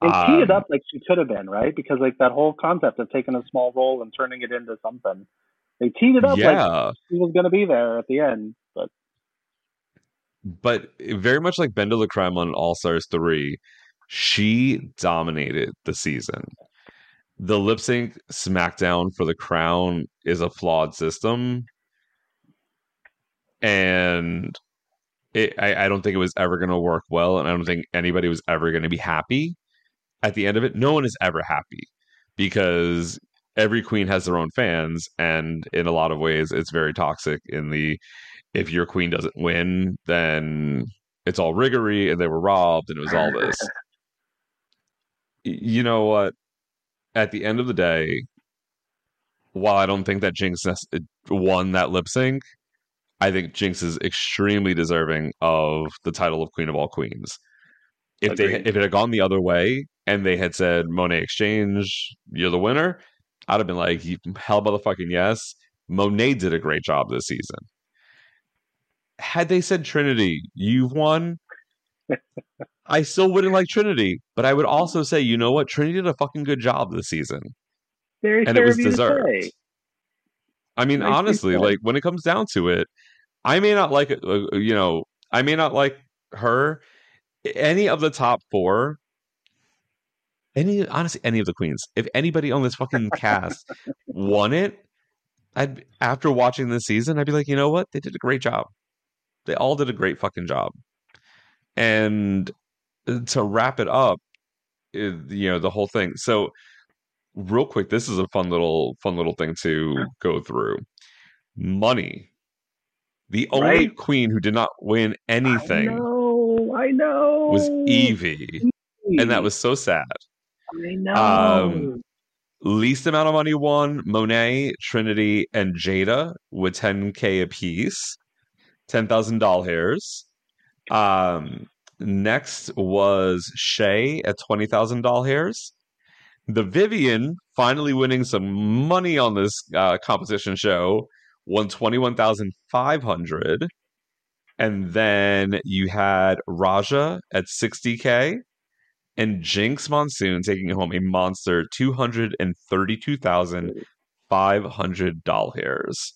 They teed it Um, up like she could have been, right? Because like that whole concept of taking a small role and turning it into something, they teed it up like yeah, she was going to be there at the end. But but very much like BenDeLaCreme on All Stars 3, she dominated the season. The lip sync SmackDown for the crown is a flawed system. And it, I, I don't think it was ever going to work well. And I don't think anybody was ever going to be happy at the end of it. No one is ever happy because every queen has their own fans. And in a lot of ways, it's very toxic in the if your queen doesn't win, then it's all riggery and they were robbed and it was all this. You know what? At the end of the day, while I don't think that Jinkx uh, won that lip sync, I think Jinkx is extremely deserving of the title of Queen of All Queens. If they if it had gone the other way and they had said Monet X Change, you're the winner, I'd have been like, "You- hell motherfucking yes. Monet did a great job this season. Had they said Trinity, you've won, I still wouldn't like Trinity, but I would also say, you know what? Trinity did a fucking good job this season, Very and it was of you to deserved. I mean, Nicely honestly, like when it comes down to it, I may not like it. uh, You know, I may not like her. Any of the top four, any honestly, any of the queens. If anybody on this fucking cast won it, I'd after watching this season, I'd be like, you know what? They did a great job. They all did a great fucking job. And to wrap it up, uh, you know, the whole thing. So, real quick, this is a fun little fun little thing to go through. Money. The only Right. queen who did not win anything I know. Was Yvie, and that was so sad. I know. um, Least amount of money won Monet, Trinity, and Jaida with 10k apiece, 10,000 doll hairs. Um, next was Shea at 20,000 doll hairs. The Vivienne finally winning some money on this uh, competition show, won 21,500. And then you had Raja at 60k and Jinkx Monsoon taking home a monster 232,500 doll hairs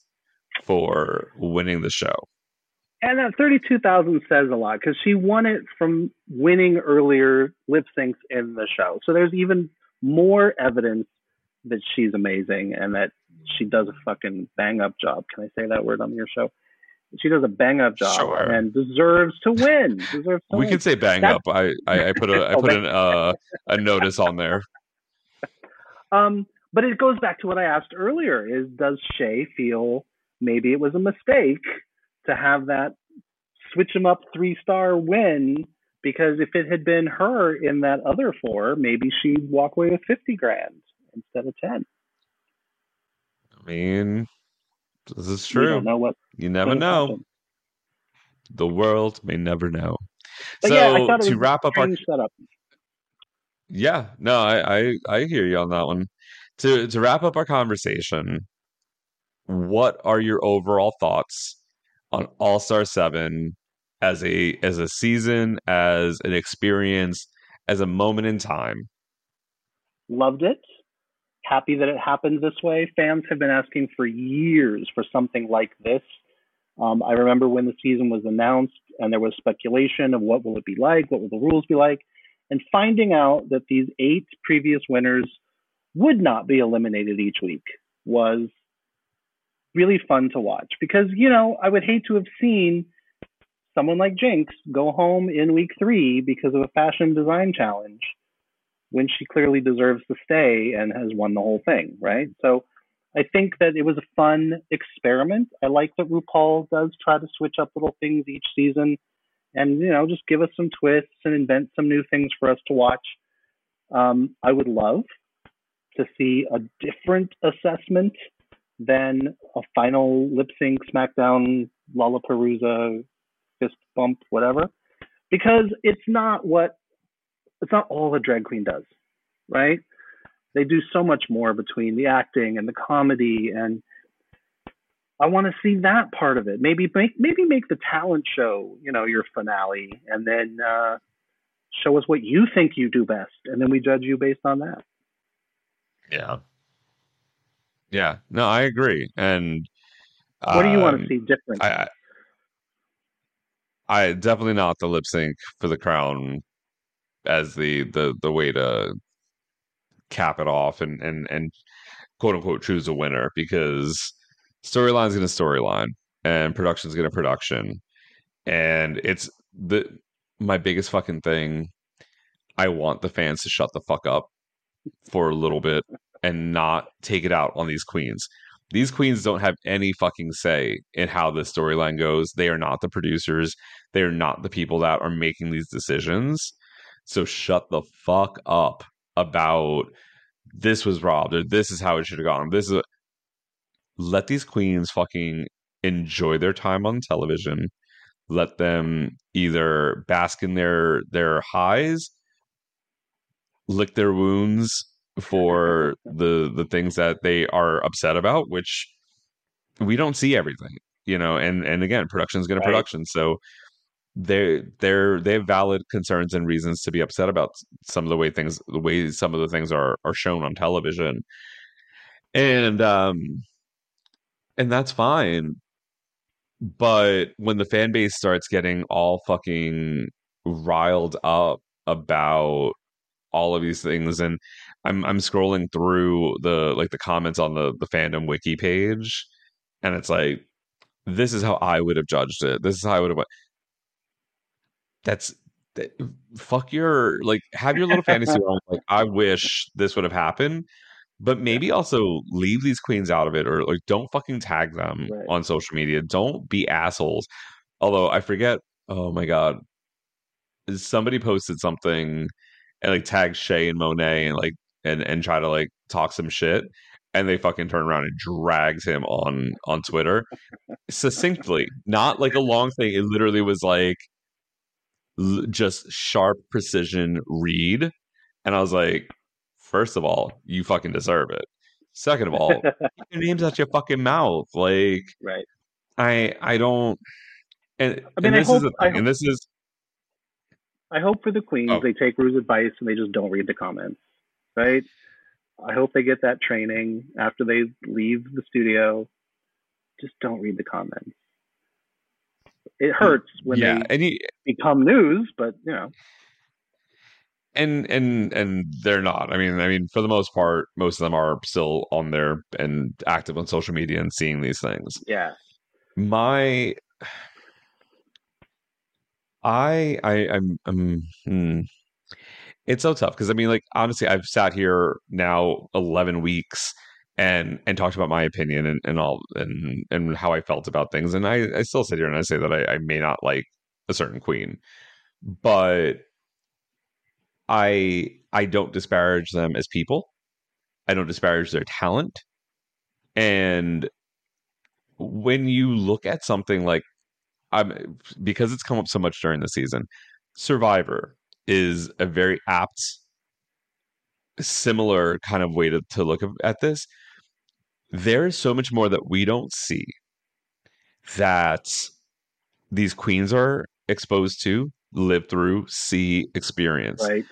for winning the show. and that 32,000 says a lot because she won it from winning earlier lip syncs in the show. So there's even more evidence that she's amazing and that she does a fucking bang up job. Can I say that word on your show? She does a bang up job Sure. and deserves to win. Deserves to We win. can say bang That- up. I, I, I put a I put an uh, a notice on there. Um, but it goes back to what I asked earlier: is does Shea feel maybe it was a mistake to have that switch 'em up three star win? Because if it had been her in that other four, maybe she'd walk away with fifty grand instead of ten. I mean, this is true. don't know what. You never know. happened. The world may never know. But so yeah, to wrap up our setup. Yeah, no, I, I I hear you on that one. To to wrap up our conversation, what are your overall thoughts on All Star Seven as a as a season, as an experience, as a moment in time? Loved it. Happy that it happened this way. Fans have been asking for years for something like this. Um, I remember when the season was announced and there was speculation of what will it be like, what will the rules be like, and finding out that these eight previous winners would not be eliminated each week was really fun to watch because you know I would hate to have seen someone like Jinkx go home in week three because of a fashion design challenge when she clearly deserves to stay and has won the whole thing, right? So I think that it was a fun experiment. I like that RuPaul does try to switch up little things each season and, you know, just give us some twists and invent some new things for us to watch. Um, I would love to see a different assessment than a final lip sync, SmackDown, Lollapalooza, fist bump, whatever, because it's not what it's not all a drag queen does, right? They do so much more between the acting and the comedy, and I want to see that part of it. Maybe make maybe make the talent show, you know, your finale, and then uh, show us what you think you do best, and then we judge you based on that. Yeah. Yeah. No, I agree. And What do you want um, to see different? I, I I definitely not the lip sync for the crown as the the the way to cap it off and and and quote unquote choose a winner because storyline's gonna storyline and production's gonna production and it's the my biggest fucking thing I want the fans to shut the fuck up for a little bit and not take it out on these queens these queens don't have any fucking say in how this storyline goes. They are not the producers. They are not the people that are making these decisions. So shut the fuck up about this was robbed or this is how it should have gone. This is a... let these queens fucking enjoy their time on television. Let them either bask in their their highs, lick their wounds, for the the things that they are upset about which we don't see everything you know and and again production is going to Right. production so they're they're they have valid concerns and reasons to be upset about some of the way things the way some of the things are are shown on television. And um and that's fine. But when the fan base starts getting all fucking riled up about all of these things and i'm i'm scrolling through the like the comments on the the fandom wiki page and it's like this is how i would have judged it. This is how i would have that's that, fuck your like have your little fantasy realm like i wish this would have happened but maybe also leave these queens out of it or like don't fucking tag them Right. on social media. Don't be assholes. Although i forget oh my god somebody posted something and like tagged Shea and monet and like and and try to like talk some shit and they fucking turn around and drags him on on twitter succinctly. Not like a long thing. It literally was like just sharp precision read and i was like first of all you fucking deserve it second of all your names out your fucking mouth like right. i i don't and, I mean, and I this hope- is the I thing and this is I hope for the queens Oh. they take Rue's advice and they just don't read the comments, right? I hope they get that training after they leave the studio. Just don't read the comments. It hurts when yeah they and you, become news, but you know, and and and they're not. I mean i mean for the most part most of them are still on there and active on social media and seeing these things. Yeah, my i i i'm, I'm hmm. it's so tough because i mean like honestly i've sat here now 11 weeks and and talked about my opinion and, and all and and how i felt about things. And i i still sit here and i say that i, I may not like a certain queen but i i don't disparage them as people. I don't disparage their talent. And when you look at something like I'm because it's come up so much during the season, Survivor is a very apt similar kind of way to, to look at this. There is so much more that we don't see that these queens are exposed to, live through, see, experience. Right.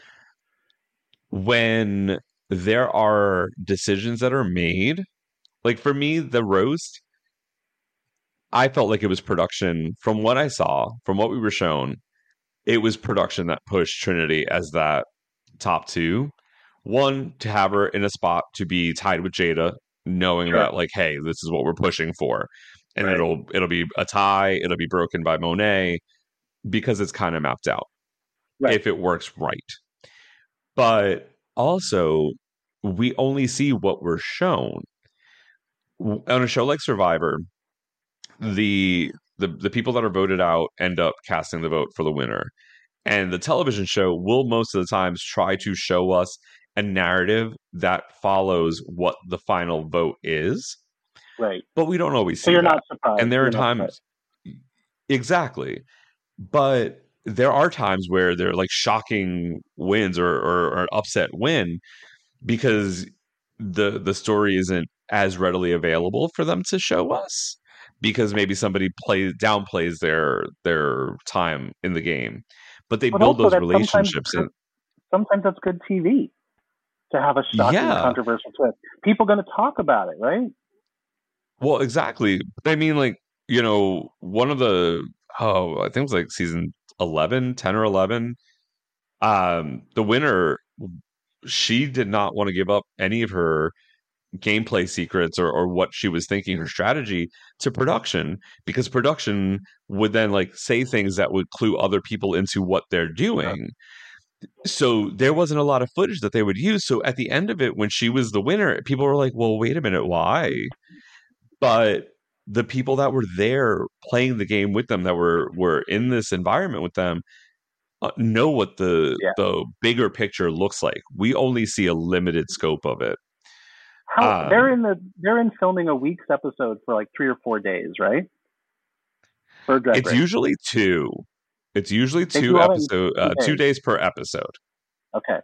when there are decisions that are made like for me the roast i felt like it was production. From what i saw from what we were shown it was production that pushed trinity as that top two. One to have her in a spot to be tied with Jaida knowing Sure. that like hey this is what we're pushing for and Right. it'll it'll be a tie it'll be broken by monet because it's kind of mapped out Right. if it works right but also we only see what we're shown on a show like survivor the the the people that are voted out end up casting the vote for the winner and the television show will most of the times try to show us a narrative that follows what the final vote is. Right. but we don't always see So you're that. not surprised. and there are You're times exactly. But there are times where they're like shocking wins or, or, or upset win because the the story isn't as readily available for them to show us because maybe somebody plays downplays their their time in the game. But they But build those sometimes relationships and sometimes that's good TV to have a shocking Yeah. controversial twist. People going to talk about it, right? Well, exactly. I mean, like, you know, one of the, oh, I think it was like season 11, 10 or 11. Um, the winner, she did not want to give up any of her gameplay secrets or, or what she was thinking, her strategy to production, because production would then like say things that would clue other people into what they're doing. So there wasn't a lot of footage that they would use. So at the end of it, when she was the winner, people were like, well, wait a minute, why? but the people that were there playing the game with them that were were in this environment with them uh, know what the Yeah. the bigger picture looks like we only see a limited scope of it How Um, they're in the they're in filming a week's episode for like three or four days, right? It's usually two it's usually two episode two uh, two days. days per episode okay,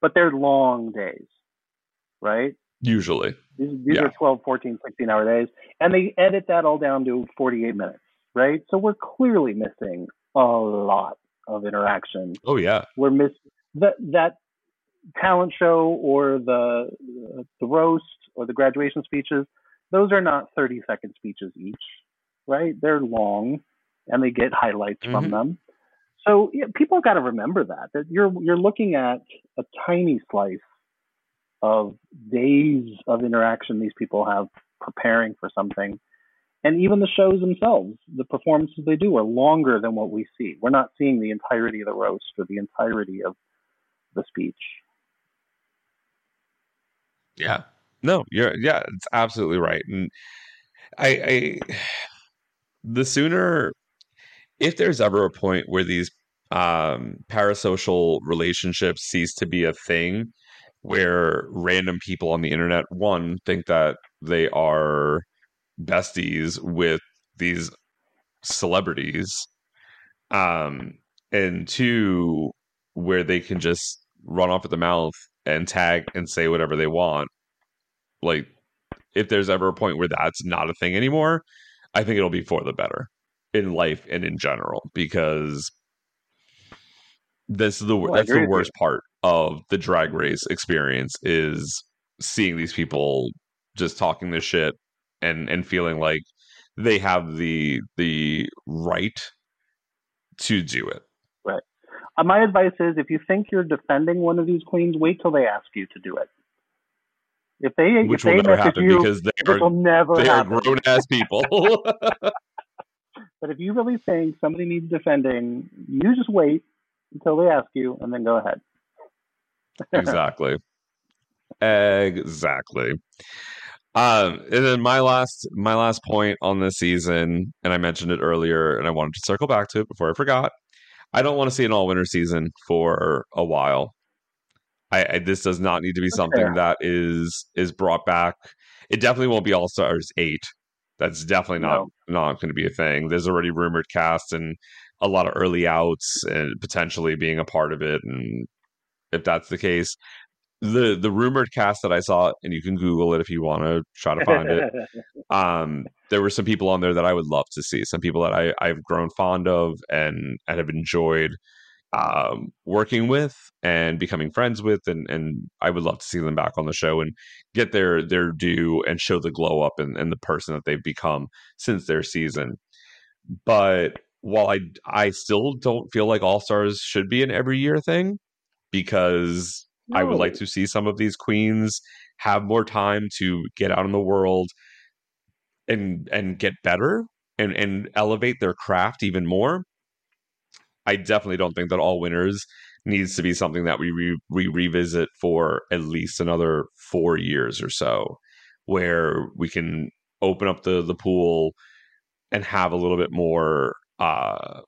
but they're long days, right? usually These, these Yeah. are 12, 14, 16 hour days, and they edit that all down to 48 minutes, right? So we're clearly missing a lot of interaction. Oh yeah. We're miss that that talent show or the the roast or the graduation speeches. Those are not 30 second speeches each, right? They're long and they get highlights from Mhm. them. So yeah, people got to remember that that you're you're looking at a tiny slice of days of interaction these people have preparing for something. And even the shows themselves, the performances they do are longer than what we see. We're not seeing the entirety of the roast or the entirety of the speech. Yeah. No, you're yeah, it's absolutely right. And I I the sooner if there's ever a point where these um parasocial relationships cease to be a thing where random people on the internet one think that they are besties with these celebrities um and two where they can just run off at the mouth and tag and say whatever they want like if there's ever a point where that's not a thing anymore i think it'll be for the better in life and in general because this is the Well, that's the worst part of the drag race experience is seeing these people just talking this shit and and feeling like they have the the right to do it. Uh, my advice is if you think you're defending one of these queens, wait till they ask you to do it. If they which if will they message happen you, because they are will never they are grown ass people But if you really think somebody needs defending, you just wait until they ask you and then go ahead. exactly. Exactly. Um and then my last my last point on this season and i mentioned it earlier and i wanted to circle back to it before i forgot. I don't want to see an all winter season for a while. I, I this does not need to be something that is is brought back. It definitely won't be all stars 8 that's definitely not not going to be a thing there's already rumored cast and a lot of early outs and potentially being a part of it and if that's the case the the rumored cast that I saw, and you can Google it if you want to try to find it. Um, there were some people on there that I would love to see. Some people that I I've grown fond of and and have enjoyed um, working with and becoming friends with, and and I would love to see them back on the show and get their their due and show the glow up and, and the person that they've become since their season. But while I I still don't feel like All Stars should be an every year thing because I would like to see some of these queens have more time to get out in the world and and get better and and elevate their craft even more. I definitely don't think that all winners needs to be something that we re- we revisit for at least another 4 years or so where we can open up the the pool and have a little bit more uh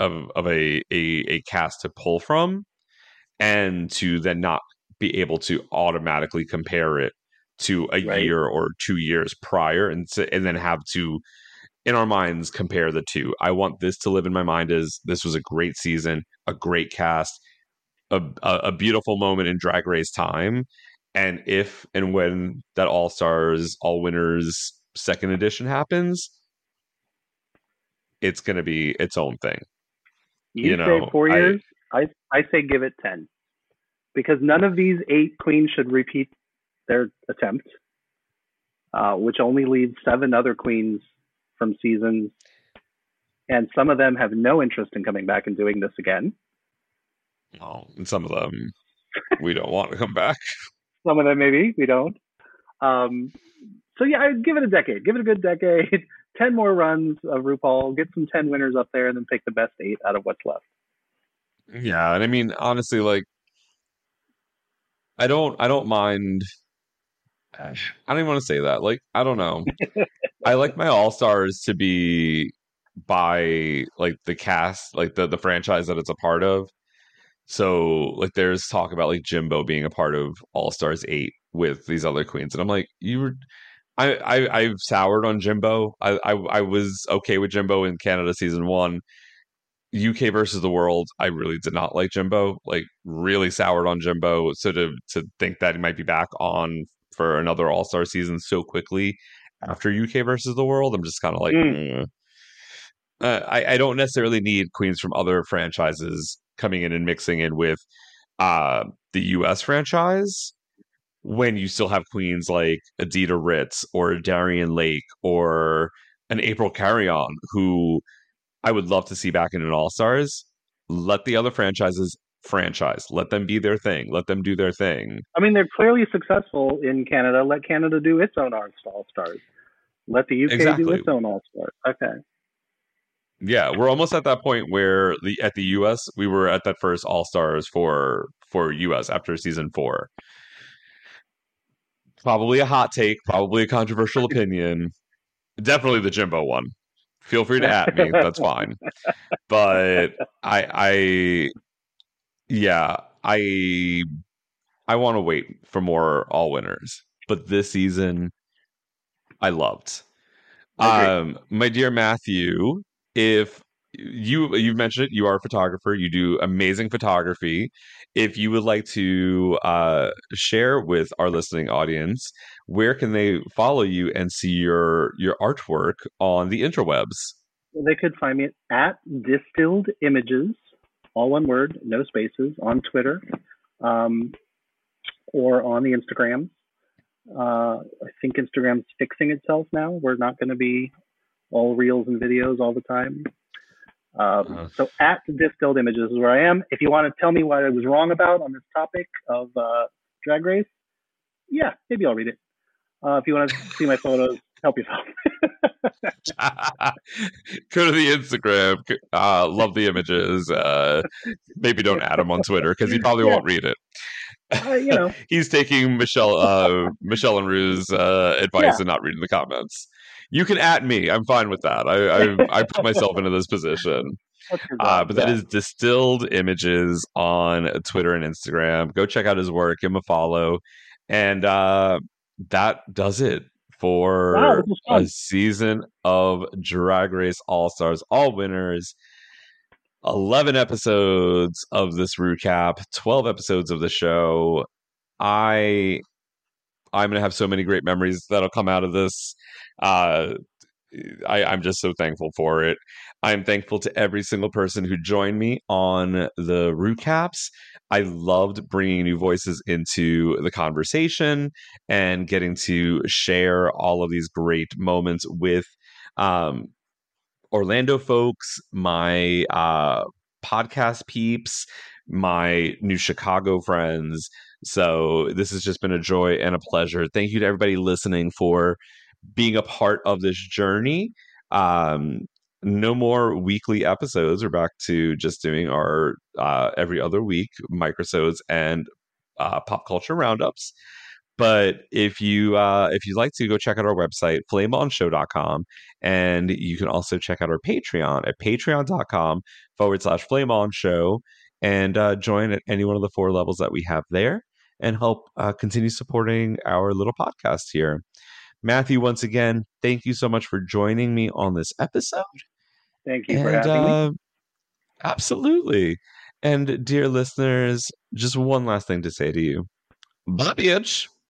of of a a, a cast to pull from and to then not be able to automatically compare it to a Right. year or two years prior and to, and then have to in our minds compare the two. I want this to live in my mind as this was a great season a great cast a, a, a beautiful moment in drag race time and if and when that all stars all winners second edition happens it's going to be its own thing. You, You say know, four I- years. I, I say give it ten, because none of these eight queens should repeat their attempt, uh, which only leaves seven other queens from seasons, and some of them have no interest in coming back and doing this again. oh, and some of them we don't want to come back Some of them maybe we don't. Um, so yeah, I'd give it a decade. Give it a good decade. Ten more runs of RuPaul. Get some ten winners up there, and then pick the best eight out of what's left. Yeah, and I mean honestly, like I don't I don't mind I don't even want to say that. Like, I don't know. I like my all stars to be by like the cast, like the the franchise that it's a part of. So like there's talk about like Jimbo being a part of All Stars eight with these other queens. And I'm like, you were I, I I've soured on Jimbo. I, I I was okay with Jimbo in Canada season one. UK versus the world, I really did not like Jimbo. Like really soured on Jimbo. So to to think that he might be back on for another All Star season so quickly after UK versus the world, I'm just kind of like, Mm. "Eh." uh, I, I don't necessarily need queens from other franchises coming in and mixing in with uh, the U.S. franchise when you still have queens like Adita Ritz or Darienne Lake or an April Carrion, who I would love to see back in an All Stars. Let the other franchises franchise. Let them be their thing. Let them do their thing. I mean, they're clearly successful in Canada. Let Canada do its own All Stars. Let the UK Exactly. do its own All Stars. Okay. Yeah, we're almost at that point where the at the US we were at that first All Stars for for US after season four. Probably a hot take, probably a controversial opinion. Definitely the Jimbo one. Feel free to at me. That's fine. But I I yeah, I I want to wait for more all winners. But this season I loved. I. Um my dear Matthew, if you you've mentioned it you are a photographer you do amazing photography if you would like to uh share with our listening audience where can they follow you and see your your artwork on the interwebs They could find me at Distilled Images, all one word, no spaces, on Twitter um, or on the Instagram. Uh, I think Instagram's fixing itself now. We're not going to be all reels and videos all the time. Um, Uh-huh. So at Distilled Images is where I am. If you want to tell me what I was wrong about on this topic of uh, Drag Race, yeah, maybe I'll read it. Uh, if you want to see my photos, help yourself. go to the instagram uh love the images uh maybe don't add him on twitter because he probably Yeah. won't read it Uh, you know, he's taking Michelle uh Michelle and Rue's uh advice Yeah. and not reading the comments. You can at me. I'm fine with that. I I, I put myself into this position. Uh, but that is distilled images on Twitter and Instagram. Go check out his work, give him a follow. And uh that does it for Wow, this was fun. a season of Drag Race All Stars, all winners. 11 episodes of this recap, 12 episodes of the show. I I'm gonna have so many great memories that'll come out of this. Uh, I, I'm just so thankful for it. I'm thankful to every single person who joined me on the recaps. I loved bringing new voices into the conversation and getting to share all of these great moments with um, Orlando folks, my uh, podcast peeps, my new Chicago friends. So this has just been a joy and a pleasure. Thank you to everybody listening for being a part of this journey. Um, no more weekly episodes. We're back to just doing our uh, every other week microsodes and uh, pop culture roundups. But if you uh, if you'd like to go check out our website, flameonshow.com, and you can also check out our Patreon at patreon.com forward slash flame on show and uh, join at any one of the four levels that we have there and help uh, continue supporting our little podcast here. Matthew, once again, thank you so much for joining me on this episode. Thank you for And having me. uh, absolutely. And dear listeners, just one last thing to say to you. Bye, bitch.